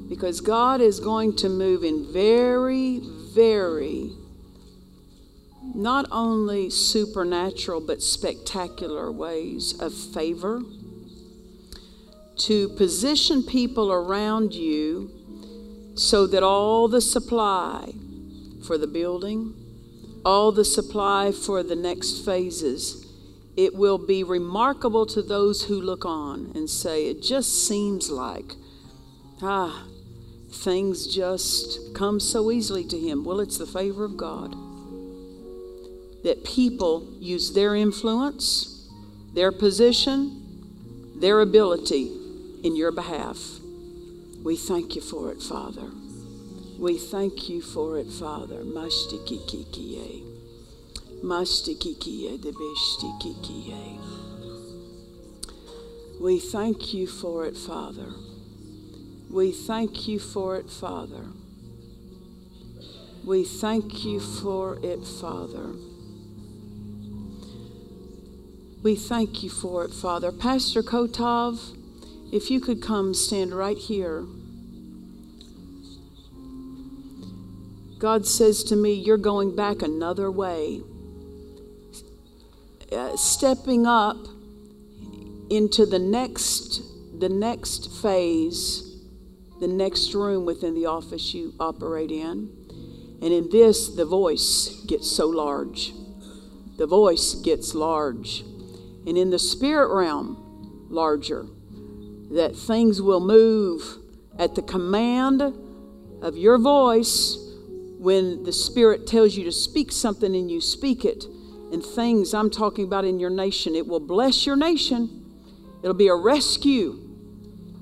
Because God is going to move in very, very, not only supernatural, but spectacular ways of favor to position people around you so that all the supply, for the building, all the supply for the next phases. It will be remarkable to those who look on and say, it just seems like, ah, things just come so easily to him. Well, it's the favor of God that people use their influence, their position, their ability in your behalf. We thank you for it, Father. We thank you for it, Father. We thank you for it, Father. We thank you for it, Father. We thank you for it, Father. We thank you for it, Father. Pastor Kotov, if you could come stand right here. God says to me, You're going back another way. Uh, stepping up into the next the next phase the next room within the office you operate in and in this the voice gets so large the voice gets large and in the spirit realm larger that things will move at the command of your voice when the Spirit tells you to speak something and you speak it, and things I'm talking about in your nation, it will bless your nation. It'll be a rescue,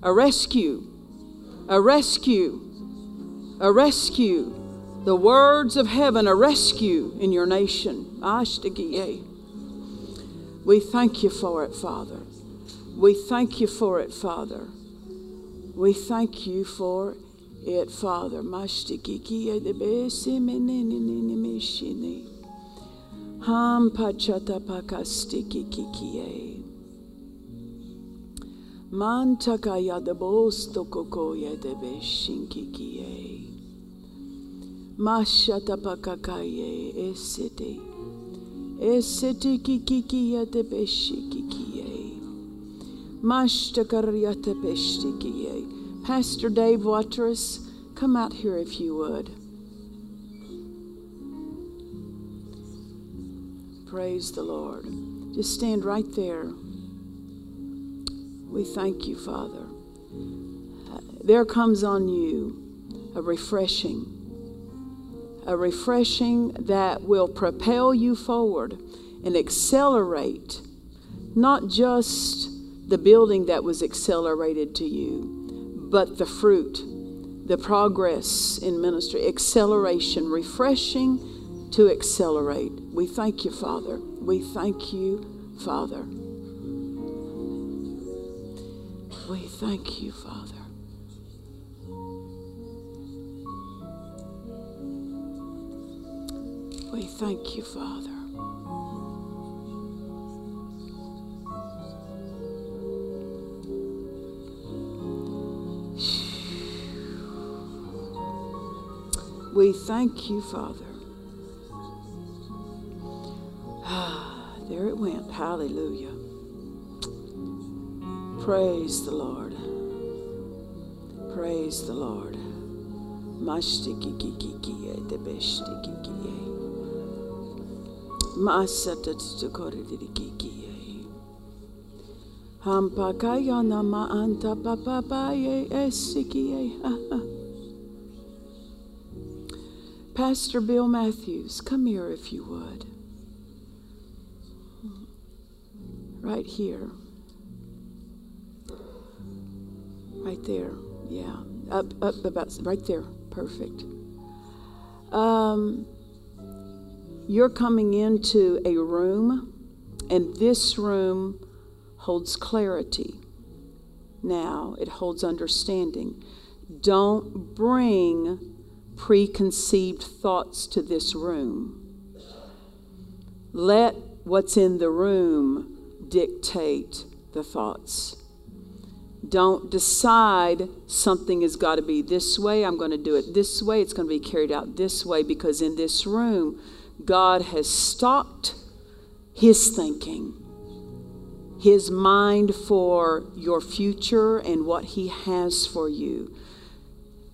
a rescue, a rescue, a rescue. The words of heaven, a rescue in your nation. We thank you for it, Father. We thank you for it, Father. We thank you for it, Father. Ham pachata pakastikikikie. Mantakaya de bosto kokoya de beshinkikie. Mashata pakakaye esete. Pastor Dave Watrous, come out here if you would. Praise the Lord. Just stand right there. We thank you, Father. There comes on you a refreshing, a refreshing that will propel you forward and accelerate not just the building that was accelerated to you, but the fruit, the progress in ministry, acceleration, refreshing to accelerate. We thank you, Father. We thank you, Father. We thank you, Father. We thank you, Father. We thank you, Father. Ah, there it went. Hallelujah. Praise the Lord. Praise the Lord. Masatatukoritikikie. Hampakaya nama anta papapaye esikie. Pastor Bill Matthews, come here if you would. Right here. Right there. Yeah. Up, up about right there. Perfect. Um, you're coming into a room, and this room holds clarity. Now it holds understanding. Don't bring preconceived thoughts to this room. Let what's in the room dictate the thoughts. Don't decide something has got to be this way. I'm going to do it this way. It's going to be carried out this way because in this room, God has stopped His thinking, His mind for your future and what He has for you.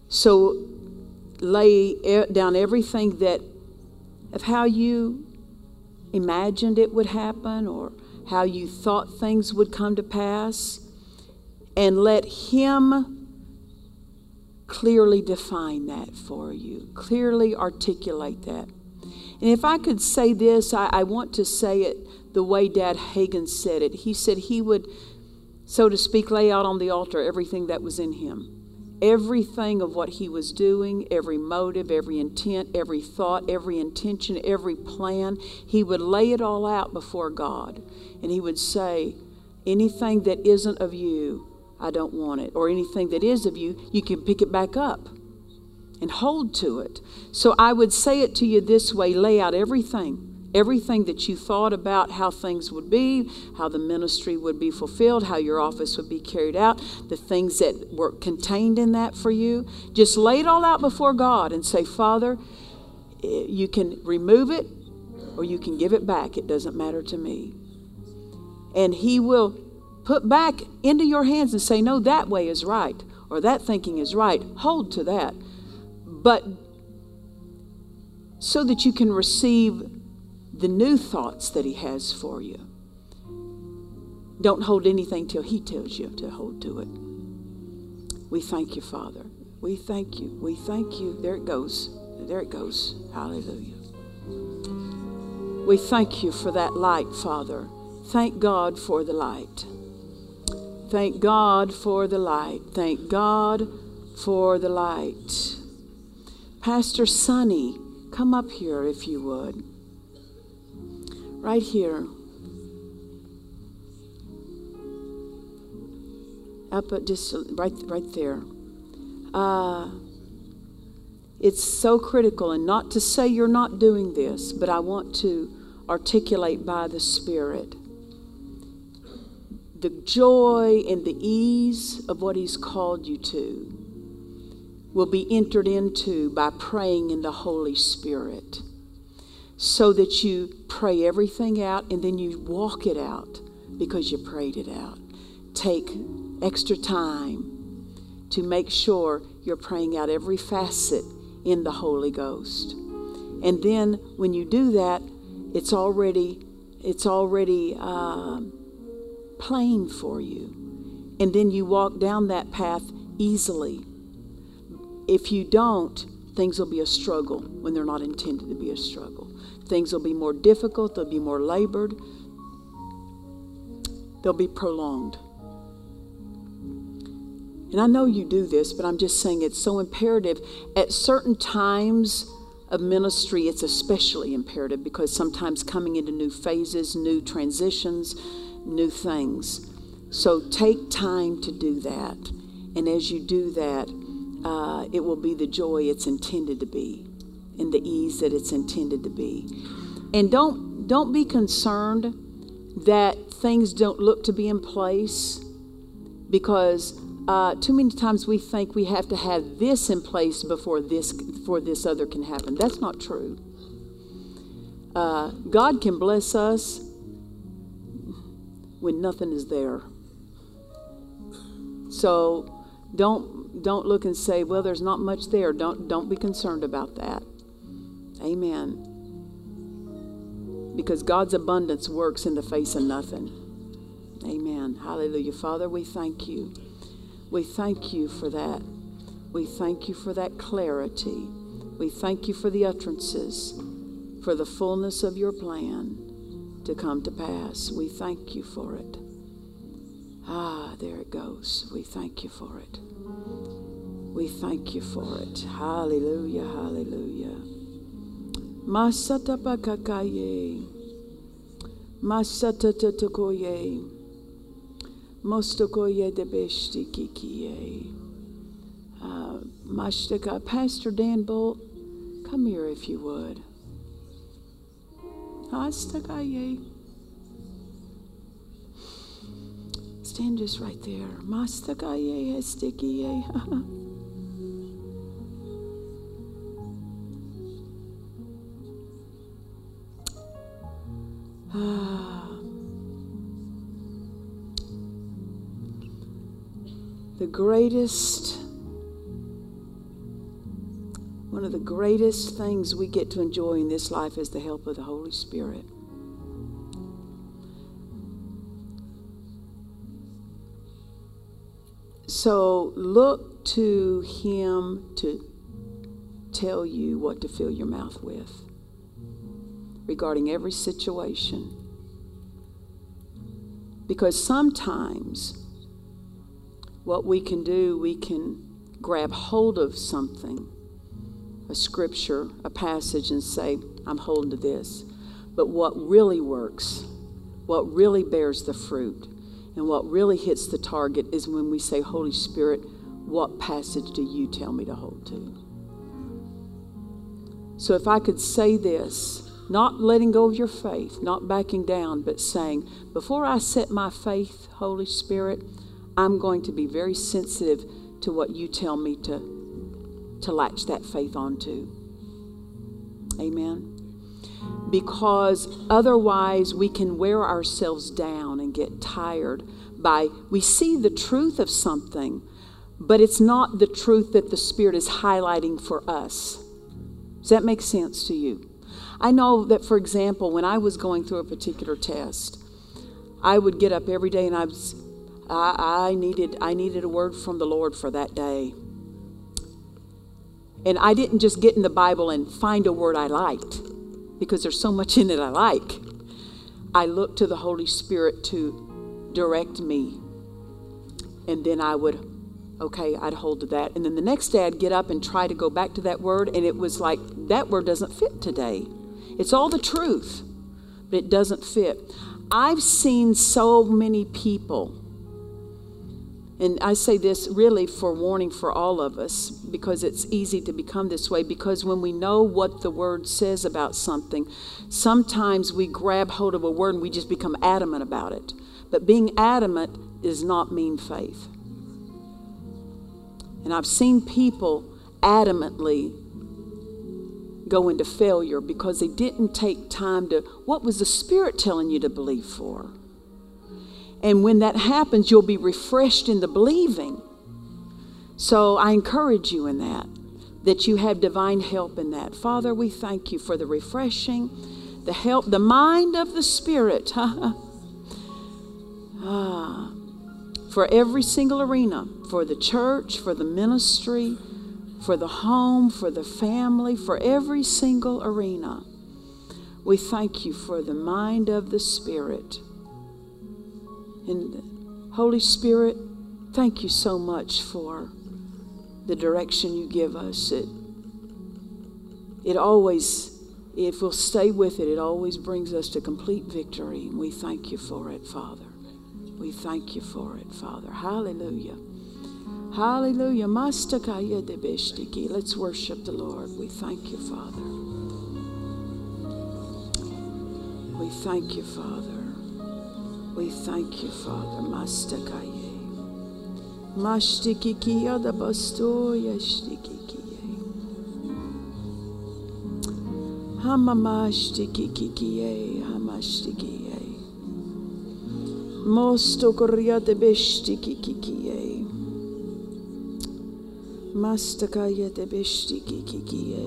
So lay down everything that of how you imagined it would happen or how you thought things would come to pass and let Him clearly define that for you, clearly articulate that. And if I could say this, I, I, want to say it the way Dad Hagin said it. He said he would, so to speak, lay out on the altar everything that was in him. Everything of what he was doing, every motive, every intent, every thought, every intention, every plan, he would lay it all out before God. And he would say, Anything that isn't of you, I don't want it. Or anything that is of you, you can pick it back up and hold to it. So I would say it to you this way lay out everything. Everything that you thought about how things would be, how the ministry would be fulfilled, how your office would be carried out, the things that were contained in that for you, just lay it all out before God and say, Father, eh, you can remove it or you can give it back. It doesn't matter to me. And He will put back into your hands and say, No, that way is right, or that thinking is right. Hold to that. But so that you can receive the new thoughts that He has for you. Don't hold anything till He tells you to hold to it. We thank you, Father. We thank you. We thank you. There it goes. There it goes. Hallelujah. We thank you for that light, Father. Thank God for the light. Thank God for the light. Thank God for the light. Pastor Sonny, come up here if you would. Right here. Up at just right right there. Uh, it's so critical, and not to say you're not doing this, but I want to articulate by the Spirit the joy and the ease of what He's called you to will be entered into by praying in the Holy Spirit. so that you pray everything out and then you walk it out because you prayed it out. Take extra time to make sure you're praying out every facet in the Holy Ghost. And then when you do that, it's already it's already uh, plain for you, and then you walk down that path easily. If you don't, things will be a struggle when they're not intended to be a struggle. Things will be more difficult. They'll be more labored. They'll be prolonged. And I know you do this, but I'm just saying it's so imperative. At certain times of ministry, it's especially imperative because sometimes coming into new phases, new transitions, new things. So take time to do that. And as you do that, uh, it will be the joy it's intended to be and the ease that it's intended to be. And don't, don't be concerned that things don't look to be in place because uh, too many times we think we have to have this in place before this before this other can happen. That's not true. Uh, God can bless us when nothing is there. So don't don't look and say, well, there's not much there. Don't don't be concerned about that. Amen. Because God's abundance works in the face of nothing. Amen. Hallelujah. Father, we thank you. We thank you for that. We thank you for that clarity. We thank you for the utterances, for the fullness of your plan to come to pass. We thank you for it. Ah, there it goes. We thank you for it. We thank you for it. Hallelujah, hallelujah. Masata pakakaye. Masata tatokoye. Mostokoye de Beshtikikie. Uh, Mashtaka. Pastor Dan Bolt, come here if you would. Astakaye. Stand just right there. Mastakaye Hestikiye. Ah. the greatest, one of the greatest things we get to enjoy in this life is the help of the Holy Spirit. So look to Him to tell you what to fill your mouth with regarding every situation. Because sometimes what we can do, we can grab hold of something, a scripture, a passage, and say, I'm holding to this. But what really works, what really bears the fruit, and what really hits the target is when we say, Holy Spirit, what passage do you tell me to hold to? So if I could say this, not letting go of your faith, not backing down, but saying, before I set my faith, Holy Spirit, I'm going to be very sensitive to what you tell me to, to latch that faith onto. Amen. Because otherwise, we can wear ourselves down and get tired by, we see the truth of something, but it's not the truth that the Spirit is highlighting for us. Does that make sense to you? I know that, for example, when I was going through a particular test, I would get up every day and I was I, I needed I needed a word from the Lord for that day. And I didn't just get in the Bible and find a word I liked, because there's so much in it I like. I look to the Holy Spirit to direct me. And then I would, okay, I'd hold to that. And then the next day I'd get up and try to go back to that word, and it was like, that word doesn't fit today. It's all the truth, but it doesn't fit. I've seen so many people and I say this really for warning for all of us because it's easy to become this way. Because when we know what the word says about something, sometimes we grab hold of a word and we just become adamant about it. But being adamant does not mean faith. And I've seen people adamantly go into failure because they didn't take time to, what was the Spirit telling you to believe for? And when that happens, you'll be refreshed in the believing. So I encourage you in that, that you have divine help in that. Father, we thank you for the refreshing, the help, the mind of the Spirit. ah, for every single arena, for the church, for the ministry, for the home, for the family, for every single arena. We thank you for the mind of the Spirit. And Holy Spirit, thank you so much for the direction you give us. It, it always, if we'll stay with it, it always brings us to complete victory. And we thank you for it, Father. We thank you for it, Father. Hallelujah. Hallelujah. Let's worship the Lord. We thank you, Father. We thank you, Father. We thank you, Father. Mastakaye. Mashtikikiya da bastoya shtikikiye. Hamamashtikikiye. Hamashtikiye. Mosto koria de beshtikikiye. Mastakaya de beshtikikiye.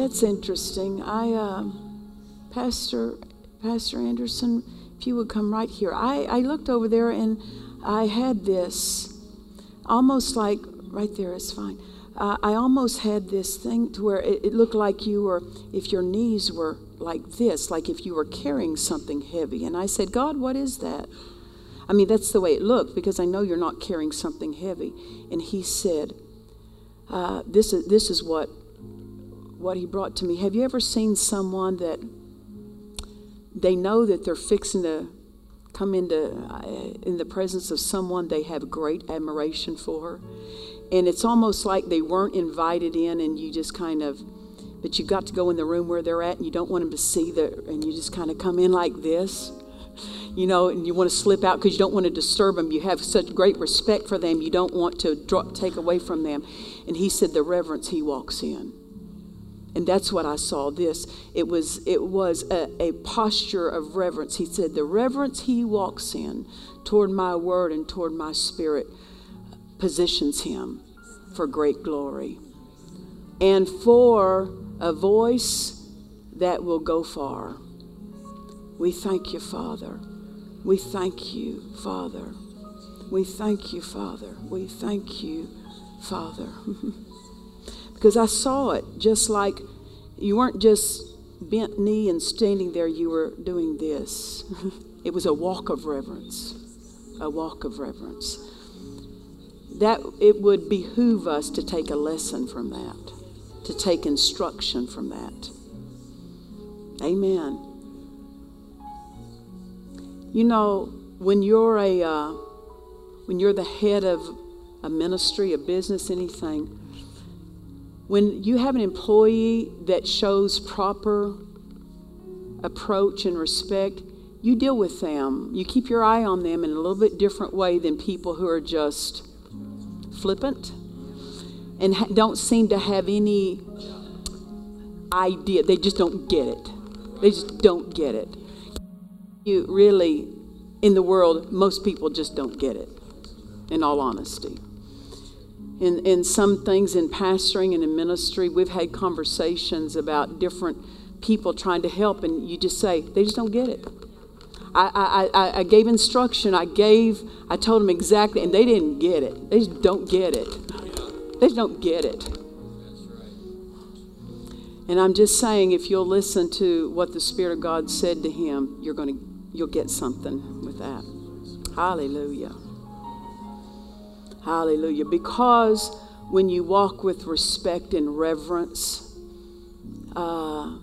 That's interesting. I, uh, Pastor, Pastor Anderson, if you would come right here. I, I looked over there and I had this, almost like right there is fine. Uh, I almost had this thing to where it, it looked like you were, if your knees were like this, like if you were carrying something heavy. And I said, God, what is that? I mean, that's the way it looked because I know you're not carrying something heavy. And he said, uh, this, is, this is what what he brought to me. Have you ever seen someone that they know that they're fixing to come into uh, in the presence of someone they have great admiration for, and it's almost like they weren't invited in, and you just kind of, but you got to go in the room where they're at, and you don't want them to see that, and you just kind of come in like this. You know, and you want to slip out because you don't want to disturb them. You have such great respect for them. You don't want to take away from them. And he said, the reverence he walks in and that's what I saw this. It was it was a, a, posture of reverence. He said the reverence he walks in toward my word and toward my spirit positions him for great glory and for a voice that will go far. We thank you father. We thank you father. We thank you father. We thank you father because I saw it just like you weren't just bent knee and standing there, you were doing this. it was a walk of reverence. A walk of reverence. That it would behoove us to take a lesson from that, to take instruction from that. Amen. You know, when you're a uh, when you're the head of a ministry, a business, anything, when you have an employee that shows proper approach and respect, you deal with them. You keep your eye on them in a little bit different way than people who are just flippant and don't seem to have any idea. They just don't get it. They just don't get it. You really, in the world, most people just don't get it, in all honesty in, in some things in pastoring and in ministry, we've had conversations about different people trying to help, and you just say, they just don't get it. I, I, I gave instruction, I gave, I told them exactly, and they didn't get it. They just don't get it. They just don't get it. And I'm just saying, if you'll listen to what the Spirit of God said to him, you're going to, you'll get something with that. Hallelujah. Hallelujah. Because when you walk with respect and reverence, uh,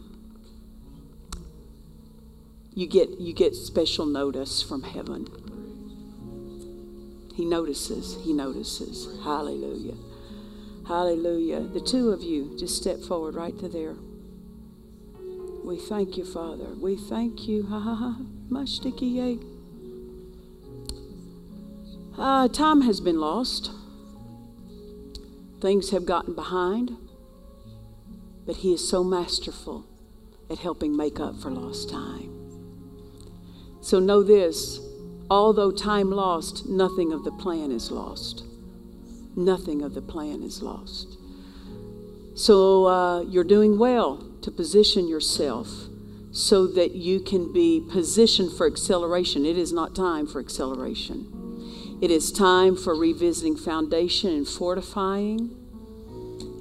you get you get special notice from heaven. He notices. He notices. Hallelujah. Hallelujah. The two of you just step forward right to there. We thank you, Father. We thank you. Ha ha ha. Uh, time has been lost. Things have gotten behind. But He is so masterful at helping make up for lost time. So know this although time lost, nothing of the plan is lost. Nothing of the plan is lost. So uh, you're doing well to position yourself so that you can be positioned for acceleration. It is not time for acceleration. It is time for revisiting foundation and fortifying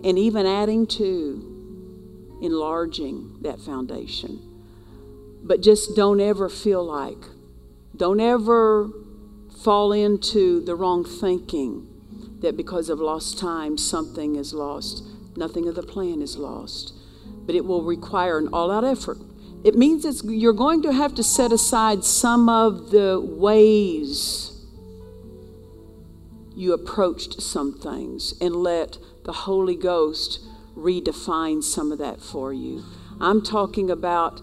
and even adding to enlarging that foundation. But just don't ever feel like, don't ever fall into the wrong thinking that because of lost time, something is lost. Nothing of the plan is lost. But it will require an all out effort. It means you're going to have to set aside some of the ways you approached some things and let the Holy Ghost redefine some of that for you. I'm talking about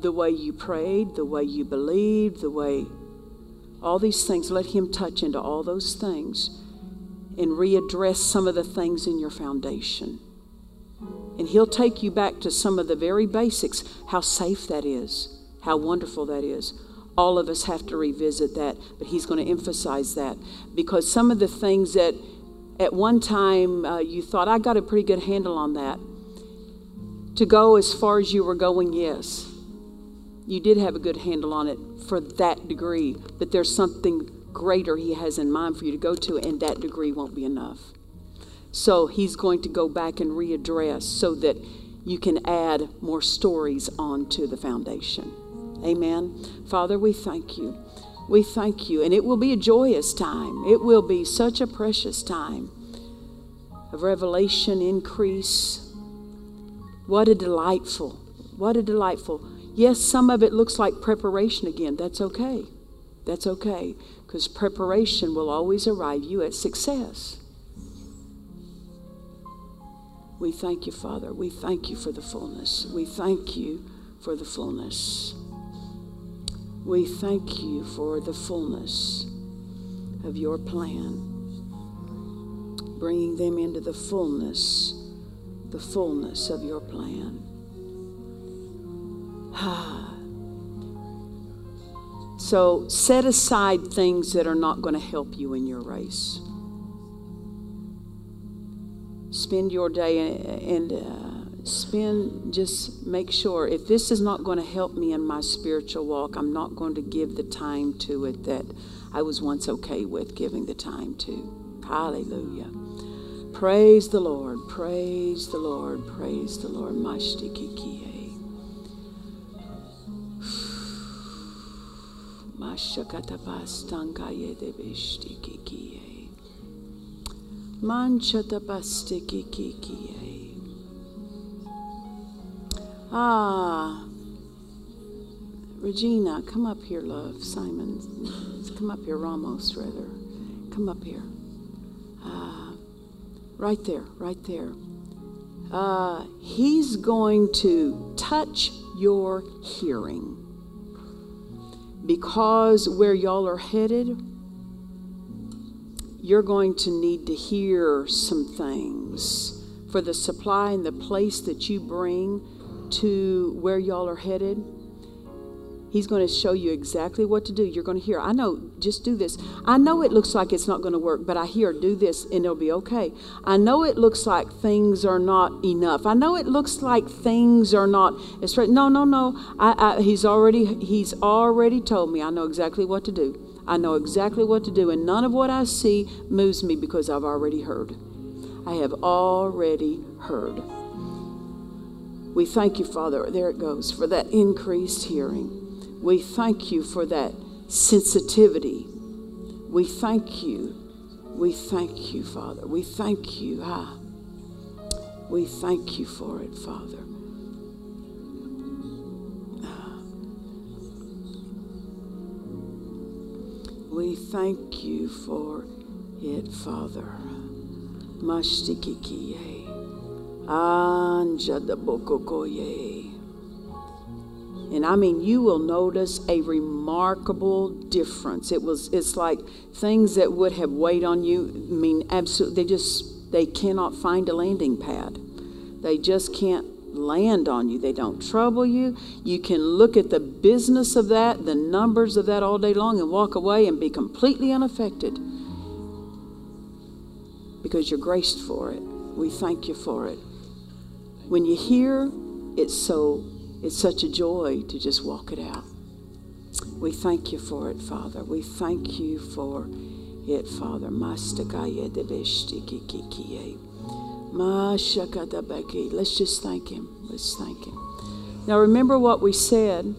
the way you prayed, the way you believed, the way all these things. Let Him touch into all those things and readdress some of the things in your foundation. And He'll take you back to some of the very basics how safe that is, how wonderful that is. All of us have to revisit that, but He's going to emphasize that because some of the things that at one time uh, you thought, I got a pretty good handle on that. To go as far as you were going, yes. You did have a good handle on it for that degree, but there's something greater He has in mind for you to go to, and that degree won't be enough. So He's going to go back and readdress so that you can add more stories onto the foundation. Amen. Father, we thank you. We thank you. And it will be a joyous time. It will be such a precious time of revelation increase. What a delightful, what a delightful. Yes, some of it looks like preparation again. That's okay. That's okay. Because preparation will always arrive you at success. We thank you, Father. We thank you for the fullness. We thank you for the fullness. We thank you for the fullness of your plan, bringing them into the fullness, the fullness of your plan. so set aside things that are not going to help you in your race. Spend your day and. Uh, spend just make sure if this is not going to help me in my spiritual walk i'm not going to give the time to it that i was once okay with giving the time to. Hallelujah. Praise the lord praise the lord praise the lord. Mashtikikie mashakatapastankaye debishtikikie manchatapastikikie Ah, Regina, come up here, love. Simon, come up here, Ramos, rather. Come up here. Ah, right there, right there. Uh, he's going to touch your hearing because where y'all are headed, you're going to need to hear some things for the supply and the place that you bring to where y'all are headed. He's going to show you exactly what to do. You're going to hear, I know, just do this. I know it looks like it's not going to work, but I hear, do this and it'll be okay. I know it looks like things are not enough. I know it looks like things are not as right. No, no, no. I, I, he's already he's already told me. I know exactly what to do. I know exactly what to do, and none of what I see moves me because I've already heard. I have already heard. We thank you, Father, there it goes, for that increased hearing. We thank you for that sensitivity. We thank you. We thank you, Father. We thank you. Ah. We thank you for it, Father. Ah. We thank you for it, Father. Mashtikikie. And I mean, you will notice a remarkable difference. It was, it's like things that would have weighed on you. I mean, absolutely, they just, they cannot find a landing pad. They just can't land on you. They don't trouble you. You can look at the business of that, the numbers of that all day long, and walk away and be completely unaffected because you're graced for it. We thank you for it. When you hear, it's so it's such a joy to just walk it out. We thank you for it, Father. We thank you for it, Father. Let's just thank him. Let's thank him. Now remember what we said.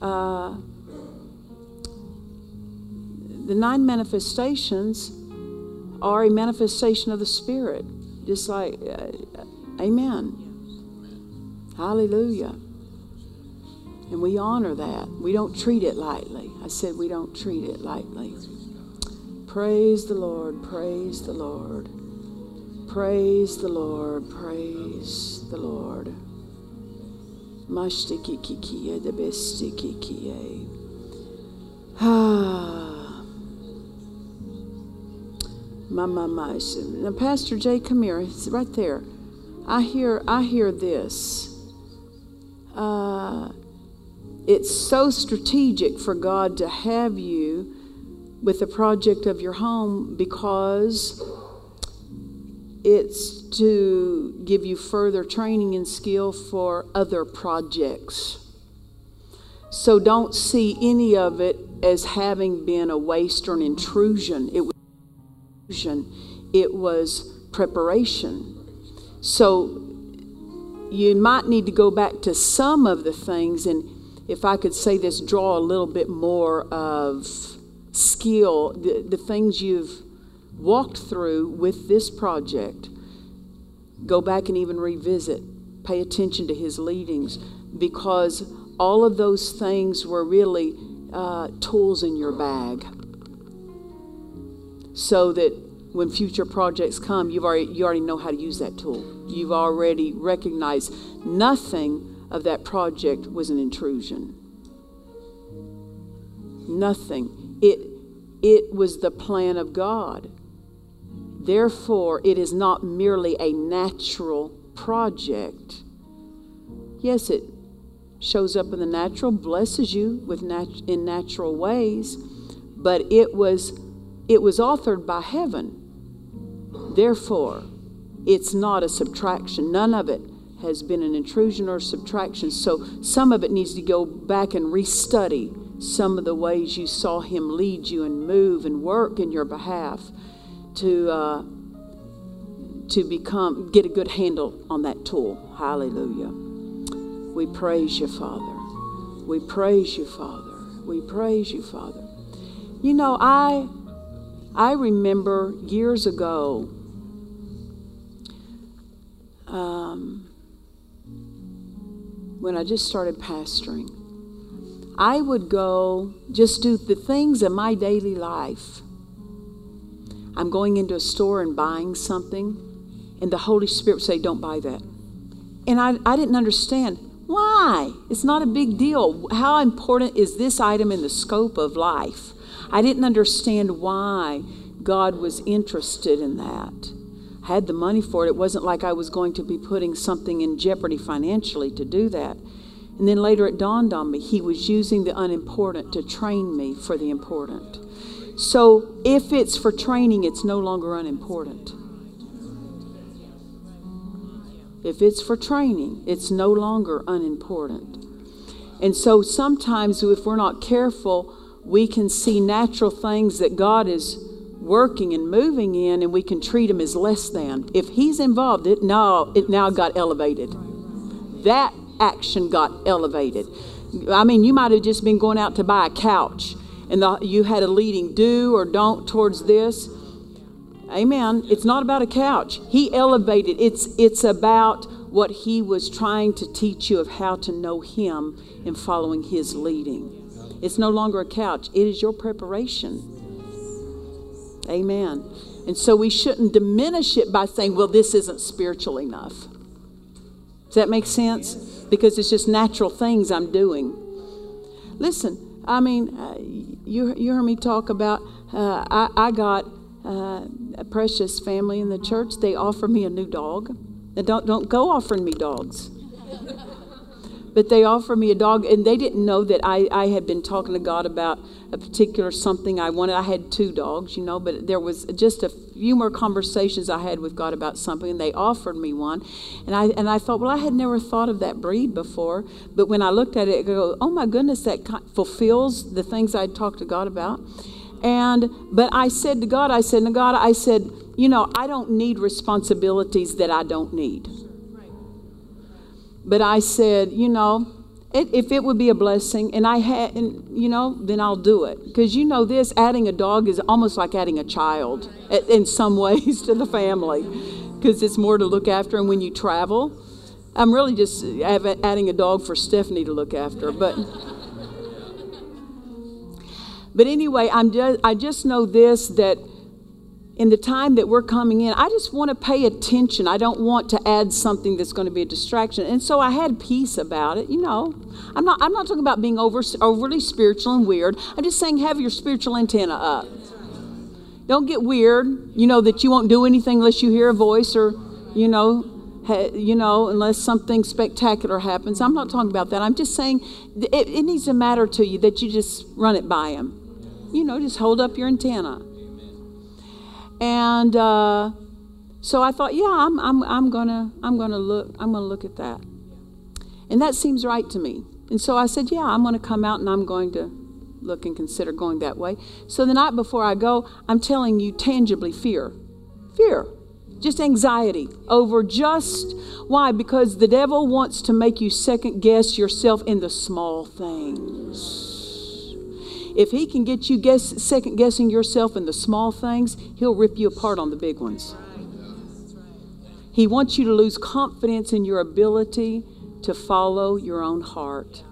Uh, the nine manifestations are a manifestation of the Spirit. Just like, uh, amen. Hallelujah. And we honor that. We don't treat it lightly. I said we don't treat it lightly. Praise the Lord. Praise the Lord. Praise the Lord. Praise the Lord. Mashtikikikie de. Ah. Mama Now, Pastor Jay, come here. It's right there. I hear I hear this uh, it's so strategic for God to have you with the project of your home because it's to give you further training and skill for other projects. So don't see any of it as having been a waste or an intrusion. It was intrusion. It was preparation. So you might need to go back to some of the things, and if I could say this, draw a little bit more of skill, the, the things you've walked through with this project. Go back and even revisit. Pay attention to his leadings because all of those things were really uh, tools in your bag. So that when future projects come, you've already, you already know how to use that tool. You've already recognized nothing of that project was an intrusion. Nothing. It, it was the plan of God. Therefore, it is not merely a natural project. Yes, it shows up in the natural, blesses you with nat- in natural ways, but it was it was authored by heaven. Therefore, it's not a subtraction. None of it has been an intrusion or subtraction. So some of it needs to go back and restudy some of the ways you saw him lead you and move and work in your behalf to uh, to become get a good handle on that tool. Hallelujah. We praise you, Father. We praise you, Father. We praise you, Father. You know, I I remember years ago um, when I just started pastoring, I would go just do the things in my daily life. I'm going into a store and buying something, and the Holy Spirit would say, Don't buy that. And I, I didn't understand why. It's not a big deal. How important is this item in the scope of life? I didn't understand why God was interested in that had the money for it. It wasn't like I was going to be putting something in jeopardy financially to do that. And then later it dawned on me he was using the unimportant to train me for the important. So if it's for training, it's no longer unimportant. If it's for training, it's no longer unimportant. And so sometimes, if we're not careful, we can see natural things that God is working and moving in, and we can treat him as less than. If he's involved, it now it now got elevated. That action got elevated. I mean, you might have just been going out to buy a couch, and the, you had a leading do or don't towards this. Amen. It's not about a couch. He elevated. It's it's about what he was trying to teach you of how to know him in following his leading. It's no longer a couch. It is your preparation Amen. And so we shouldn't diminish it by saying, well, this isn't spiritual enough. Does that make sense? Because it's just natural things I'm doing. Listen, I mean, uh, you, you heard me talk about, uh, I, I got uh, a precious family in the church. They offered me a new dog. Now, don't, don't go offering me dogs but they offered me a dog and they didn't know that I, I had been talking to god about a particular something i wanted. I had two dogs you know but there was just a few more conversations i had with god about something and they offered me one. And i and i thought well i had never thought of that breed before. But when i looked at it i go oh my goodness that fulfills the things i'd talked to god about. And but i said to god i said to god i said you know i don't need responsibilities that i don't need but I said, you know, it, if it would be a blessing, and I had, and you know, then I'll do it. Because you know, this adding a dog is almost like adding a child in some ways to the family, because it's more to look after. And when you travel, I'm really just adding a dog for Stephanie to look after, but. But anyway, I'm just, I just know this that in the time that we're coming in, I just want to pay attention. I don't want to add something that's going to be a distraction. And so I had peace about it. You know, I'm not, I'm not talking about being over, overly spiritual and weird. I'm just saying have your spiritual antenna up. Don't get weird, you know, that you won't do anything unless you hear a voice or, you know, you know, unless something spectacular happens. I'm not talking about that. I'm just saying it, it needs to matter to you that you just run it by him. You know, just hold up your antenna. And uh, so I thought, yeah, I'm, I'm, I'm gonna I'm gonna look I'm gonna look at that, and that seems right to me. And so I said, yeah, I'm gonna come out and I'm going to look and consider going that way. So the night before I go, I'm telling you tangibly fear, fear, just anxiety over just why? Because the devil wants to make you second guess yourself in the small things. If he can get you guess, second guessing yourself in the small things, he'll rip you apart on the big ones. He wants you to lose confidence in your ability to follow your own heart.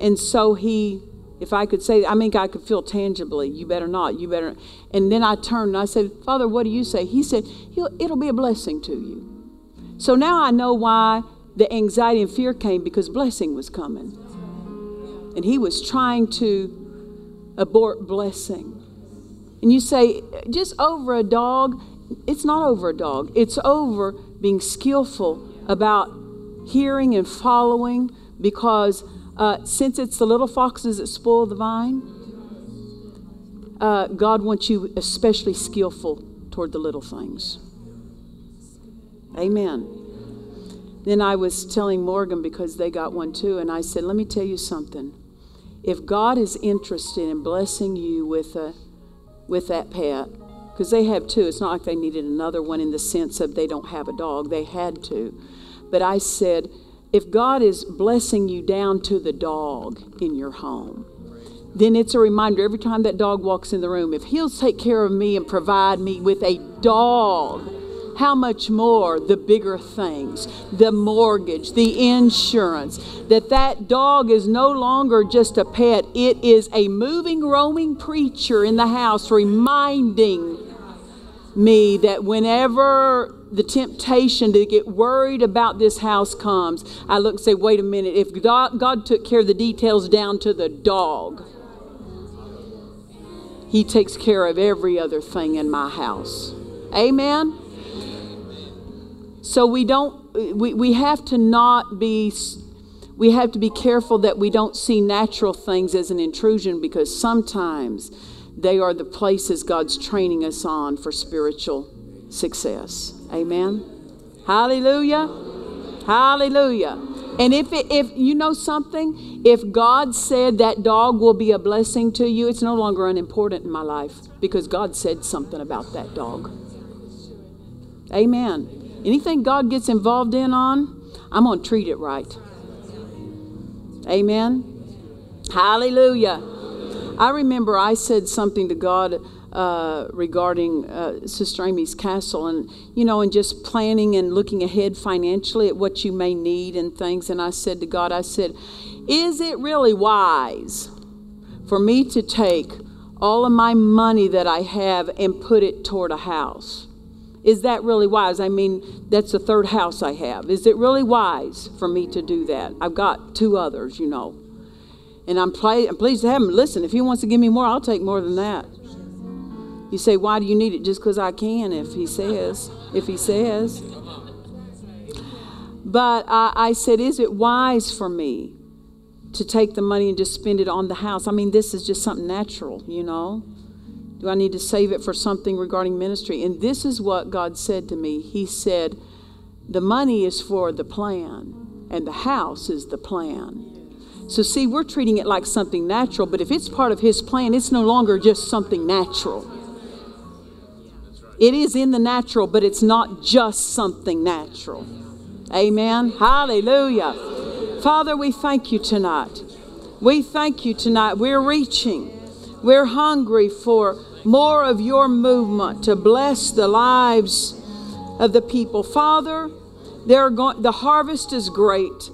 And so he, if I could say, I mean, I could feel tangibly, you better not, you better. And then I turned and I said, Father, what do you say? He said, it'll be a blessing to you. So now I know why the anxiety and fear came because blessing was coming and he was trying to abort blessing. And you say, just over a dog, it's not over a dog, it's over being skillful about hearing and following because uh, since it's the little foxes that spoil the vine, uh, God wants you especially skillful toward the little things. Amen. Then I was telling Morgan because they got one too, and I said, Let me tell you something if God is interested in blessing you with a with that pet, because they have two, it's not like they needed another one in the sense of they don't have a dog, they had to. But I said, if God is blessing you down two the dog in your home, then it's a reminder every time that dog walks in the room, if He'll take care of me and provide me with a dog how much more the bigger things, the mortgage, the insurance, that that dog is no longer just a pet, it is a moving, roaming preacher in the house reminding me that whenever the temptation to get worried about this house comes, I look and say, wait a minute, if God, took care of the details down to the dog, He takes care of every other thing in my house. Amen? So we don't, we, we have to not be, we have to be careful that we don't see natural things as an intrusion because sometimes they are the places God's training us on for spiritual success. Amen. Hallelujah. Hallelujah. And if it, if you know something, if God said that dog will be a blessing to you, it's no longer unimportant in my life because God said something about that dog. Amen. Anything God gets involved in on, I'm going to treat it right. Amen. Hallelujah. I remember I said something to God uh, regarding uh, Sister Amy's castle and, you know, and just planning and looking ahead financially at what you may need and things. And I said to God, I said, Is it really wise for me to take all of my money that I have and put it toward a house? Is that really wise? I mean, that's the third house I have. Is it really wise for me to do that? I've got two others, you know. And I'm, play, I'm pleased to have him. Listen, if he wants to give me more, I'll take more than that. You say, why do you need it? Just because I can, if he says. If he says. But I said, is it wise for me to take the money and just spend it on the house? I mean, this is just something natural, you know. Do I need to save it for something regarding ministry? And this is what God said to me. He said, The money is for the plan, and the house is the plan. So, see, we're treating it like something natural, but if it's part of His plan, it's no longer just something natural. It is in the natural, but it's not just something natural. Amen. Hallelujah. Father, we thank you tonight. We thank you tonight. We're reaching. We're hungry for more of your movement to bless the lives of the people. Father, the harvest is great.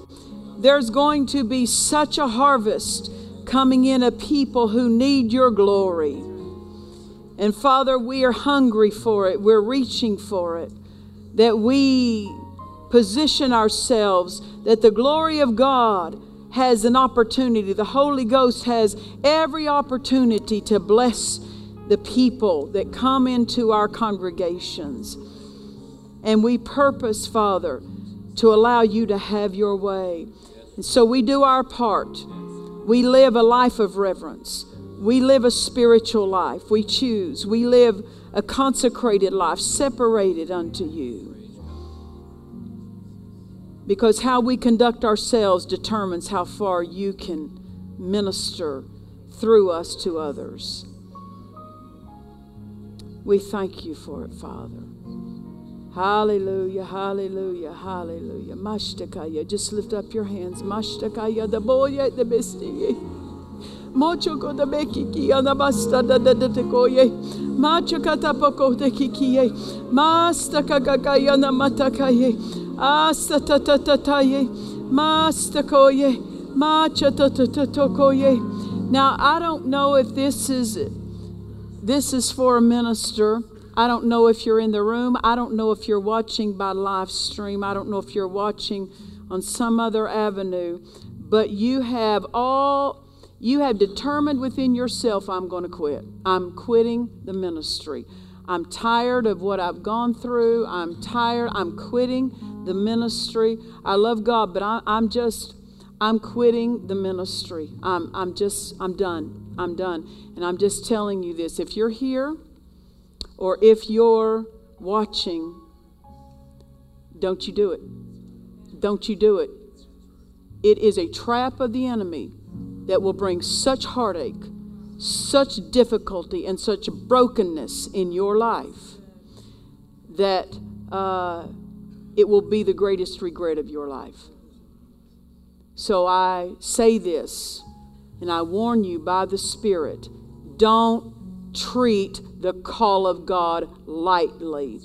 There's going to be such a harvest coming in of people who need your glory. And Father, we are hungry for it. We're reaching for it. That we position ourselves, that the glory of God has an opportunity. The Holy Ghost has every opportunity to bless the people that come into our congregations. And we purpose, Father, to allow you to have your way. And so we do our part. We live a life of reverence. We live a spiritual life. We choose. We live a consecrated life, separated unto you. Because how we conduct ourselves determines how far you can minister through us to others. We thank you for it, Father. Hallelujah, hallelujah, hallelujah. Mashtakaya. Just lift up your hands. Mashtakaya the boya the besti. Mochoko the bekiki anabasta da da da tekoye. Machakata poko de kikiye. Mastakakaya na matakaye. Astatatataye. Mastakoye. Machatatotokoye. Now I don't know if this is this is for a minister. I don't know if you're in the room. I don't know if you're watching by live stream. I don't know if you're watching on some other avenue. But you have all, you have determined within yourself, I'm going to quit. I'm quitting the ministry. I'm tired of what I've gone through. I'm tired. I'm quitting the ministry. I love God, but I, am just, I'm quitting the ministry. I'm, I'm just, I'm done. I'm done. And I'm just telling you this if you're here or if you're watching, don't you do it. Don't you do it. It is a trap of the enemy that will bring such heartache, such difficulty, and such brokenness in your life that uh, it will be the greatest regret of your life. So I say this and I warn you by the Spirit don't treat the call of God lightly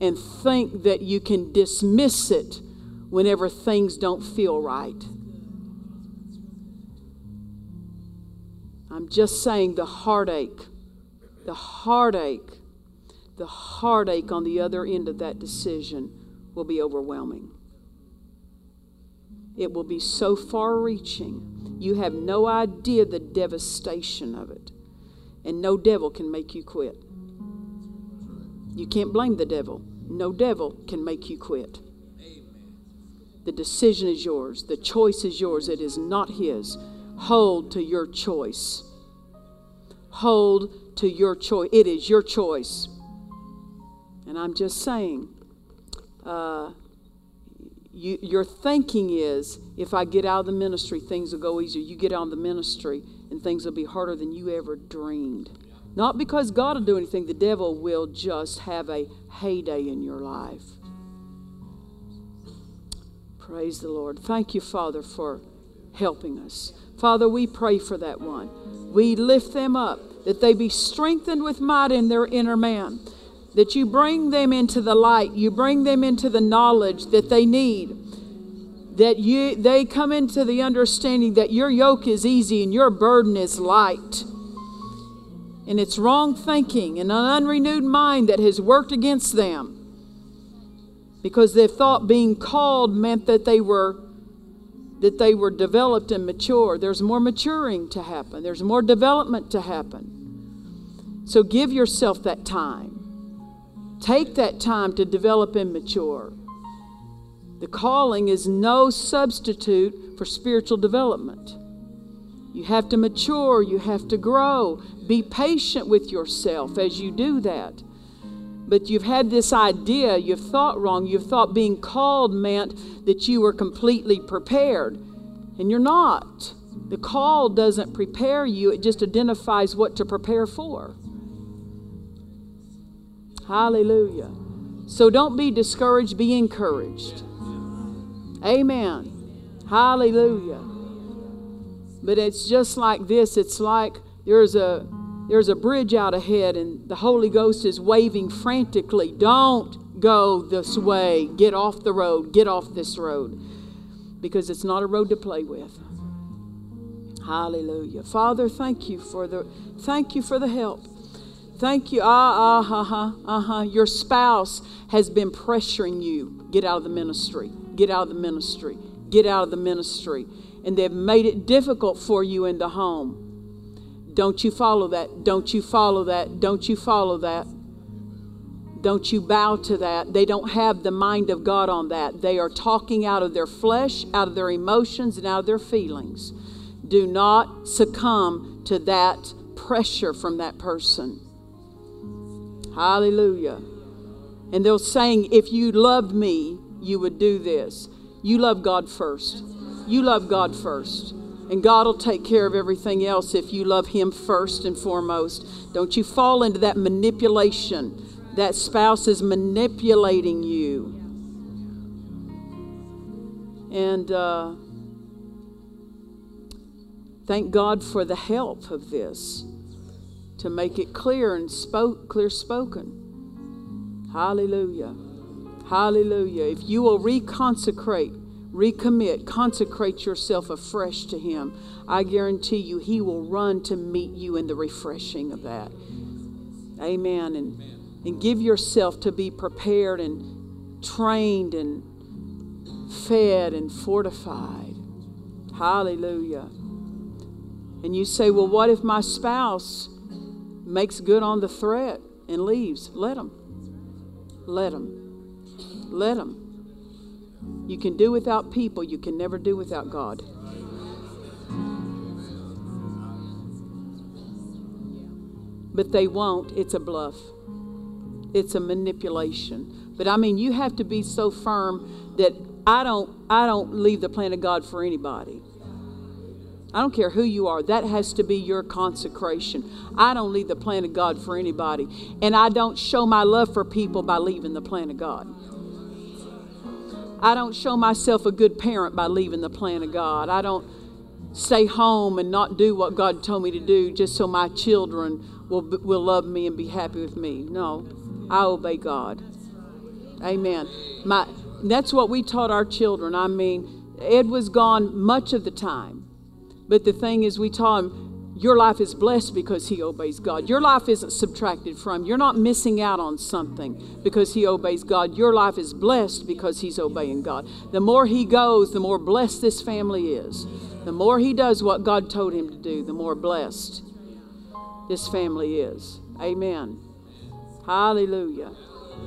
and think that you can dismiss it whenever things don't feel right. I'm just saying the heartache, the heartache, the heartache on the other end of that decision will be overwhelming. It will be so far reaching you have no idea the devastation of it. And no devil can make you quit. You can't blame the devil. No devil can make you quit. The decision is yours, the choice is yours, it is not his. Hold to your choice. Hold to your choice. It is your choice. And I'm just saying, uh, you, your thinking is if I get out of the ministry, things will go easier. You get out of the ministry and things will be harder than you ever dreamed. Not because God will do anything, the devil will just have a heyday in your life. Praise the Lord. Thank you, Father, for helping us. Father, we pray for that one. We lift them up, that they be strengthened with might in their inner man that you bring them into the light, you bring them into the knowledge that they need, that you they come into the understanding that your yoke is easy and your burden is light. And it's wrong thinking and an unrenewed mind that has worked against them because they thought being called meant that they were that they were developed and mature. There's more maturing to happen. There's more development to happen. So give yourself that time. Take that time to develop and mature. The calling is no substitute for spiritual development. You have to mature, you have to grow. Be patient with yourself as you do that. But you've had this idea, you've thought wrong, you've thought being called meant that you were completely prepared. And you're not. The call doesn't prepare you, it just identifies what to prepare for. Hallelujah. So don't be discouraged, be encouraged. Amen. Hallelujah. But it's just like this it's like there's a there's a bridge out ahead and the Holy Ghost is waving frantically. Don't go this way. Get off the road. Get off this road. Because it's not a road to play with. Hallelujah. Father, thank you for the thank you for the help. Thank you. Ah, ah, ha, ha, uh huh. Your spouse has been pressuring you. Get out of the ministry. Get out of the ministry. Get out of the ministry. And they've made it difficult for you in the home. Don't you follow that. Don't you follow that. Don't you follow that. Don't you bow to that. They don't have the mind of God on that. They are talking out of their flesh, out of their emotions, and out of their feelings. Do not succumb to that pressure from that person. Hallelujah. And they're saying, if you loved me, you would do this. You love God first. You love God first. And God will take care of everything else if you love Him first and foremost. Don't you fall into that manipulation. That spouse is manipulating you. And uh, thank God for the help of this to make it clear and spoke, clear spoken. Hallelujah. Hallelujah. If you will reconsecrate recommit, consecrate yourself afresh to Him, I guarantee you He will run to meet you in the refreshing of that. Amen. And, and give yourself to be prepared and trained and fed and fortified. Hallelujah. And you say, well, what if my spouse makes good on the threat and leaves? Let him. Let him. Let him. You can do without people, you can never do without God. But they won't. It's a bluff, it's a manipulation. But I mean, you have to be so firm that I don't, I don't leave the plan of God for anybody. I don't care who you are. That has to be your consecration. I don't leave the plan of God for anybody. And I don't show my love for people by leaving the plan of God. I don't show myself a good parent by leaving the plan of God. I don't stay home and not do what God told me to do just so my children will, will love me and be happy with me. No, I obey God. Amen. My, that's what we taught our children. I mean, Ed was gone much of the time. But the thing is, we taught him, your life is blessed because he obeys God. Your life isn't subtracted from. You're not missing out on something because he obeys God. Your life is blessed because he's obeying God. The more he goes, the more blessed this family is. The more he does what God told him to do, the more blessed this family is. Amen. Hallelujah.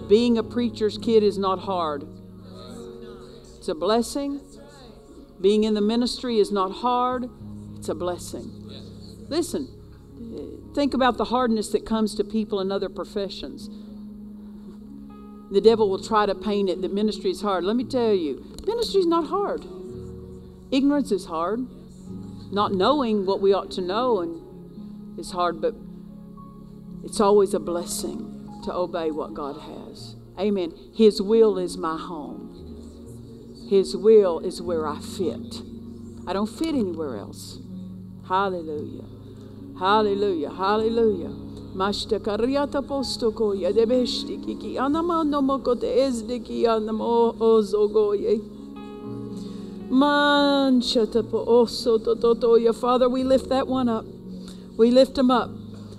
Being a preacher's kid is not hard. It's a blessing. Being in the ministry is not hard. It's a blessing. Listen, think about the hardness that comes to people in other professions. The devil will try to paint it that ministry is hard. Let me tell you, ministry is not hard. Ignorance is hard. Not knowing what we ought to know and is hard, but it's always a blessing to obey what God has. Amen. His will is my home. His will is where I fit. I don't fit anywhere else. Hallelujah. Hallelujah. Hallelujah. Mashtakariata postokoya debeshti kiki anamano mokote ezdeki anamo ozogoye. Manchatapo oso tototoya. Father, we lift that one up. We lift him up.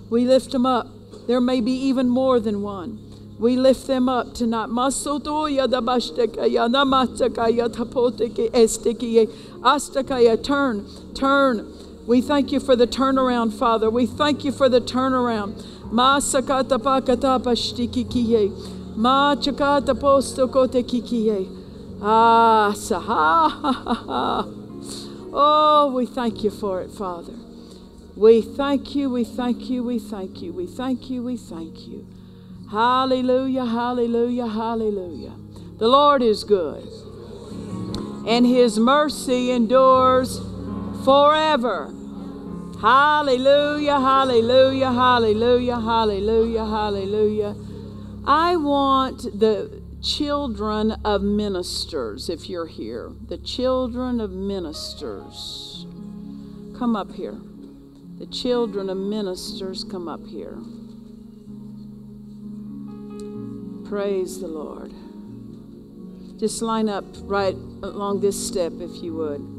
We lift them up. There may be even more than one. We lift them up tonight. Masotoya dabashtekaya namatakaya tapoteke estekiye astakaya. Turn, turn. We thank you for the turnaround, Father. We thank you for the turnaround. Ma sakata pakata pashtikiye. Ma chakata. Ah, saha. ha, ha, ha. Oh, we thank you for it, Father. We thank you, we thank you, we thank you, we thank you, we thank you. Hallelujah, hallelujah, hallelujah. The Lord is good, and His mercy endures forever. Hallelujah, hallelujah, hallelujah, hallelujah, hallelujah. I want the children of ministers, if you're here, the children of ministers, come up here. The children of ministers, come up here. Praise the Lord. Just line up right along this step, if you would.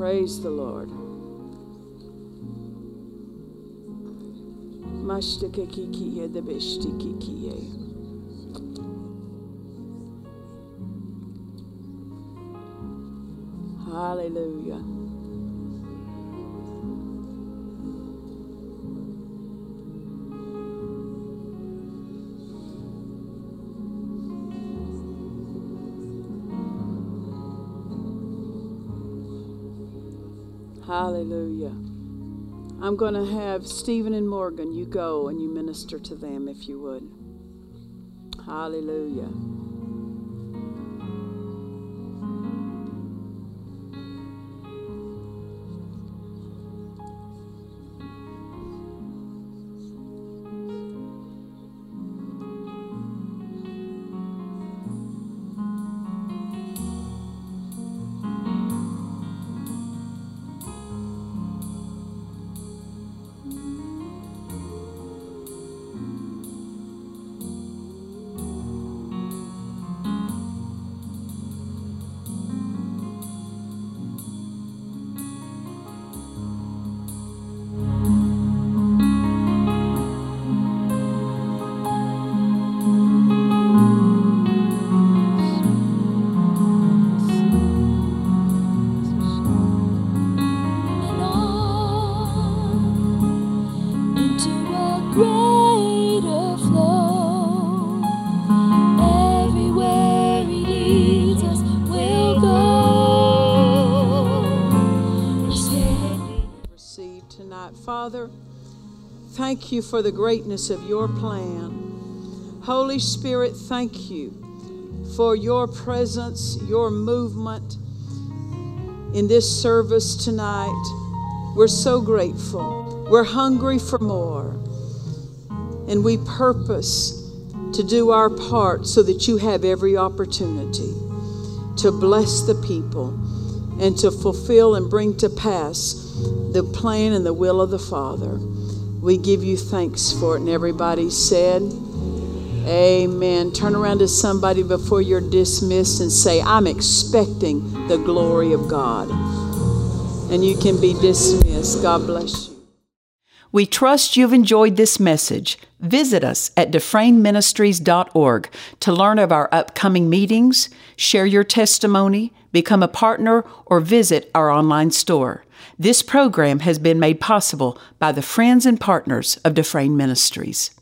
Praise the Lord. Hallelujah. Hallelujah. I'm going to have Stephen and Morgan, you go and you minister to them if you would. Hallelujah. You for the greatness of your plan. Holy Spirit, thank you for your presence, your movement in this service tonight. We're so grateful. We're hungry for more. And we purpose to do our part so that you have every opportunity to bless the people and to fulfill and bring to pass the plan and the will of the Father. We give you thanks for it. And everybody said, Amen. Turn around to somebody before you're dismissed and say, I'm expecting the glory of God. And you can be dismissed. God bless you. We trust you've enjoyed this message. Visit us at dufresneministries.org to learn of our upcoming meetings, share your testimony, become a partner, or visit our online store. This program has been made possible by the friends and partners of Dufresne Ministries.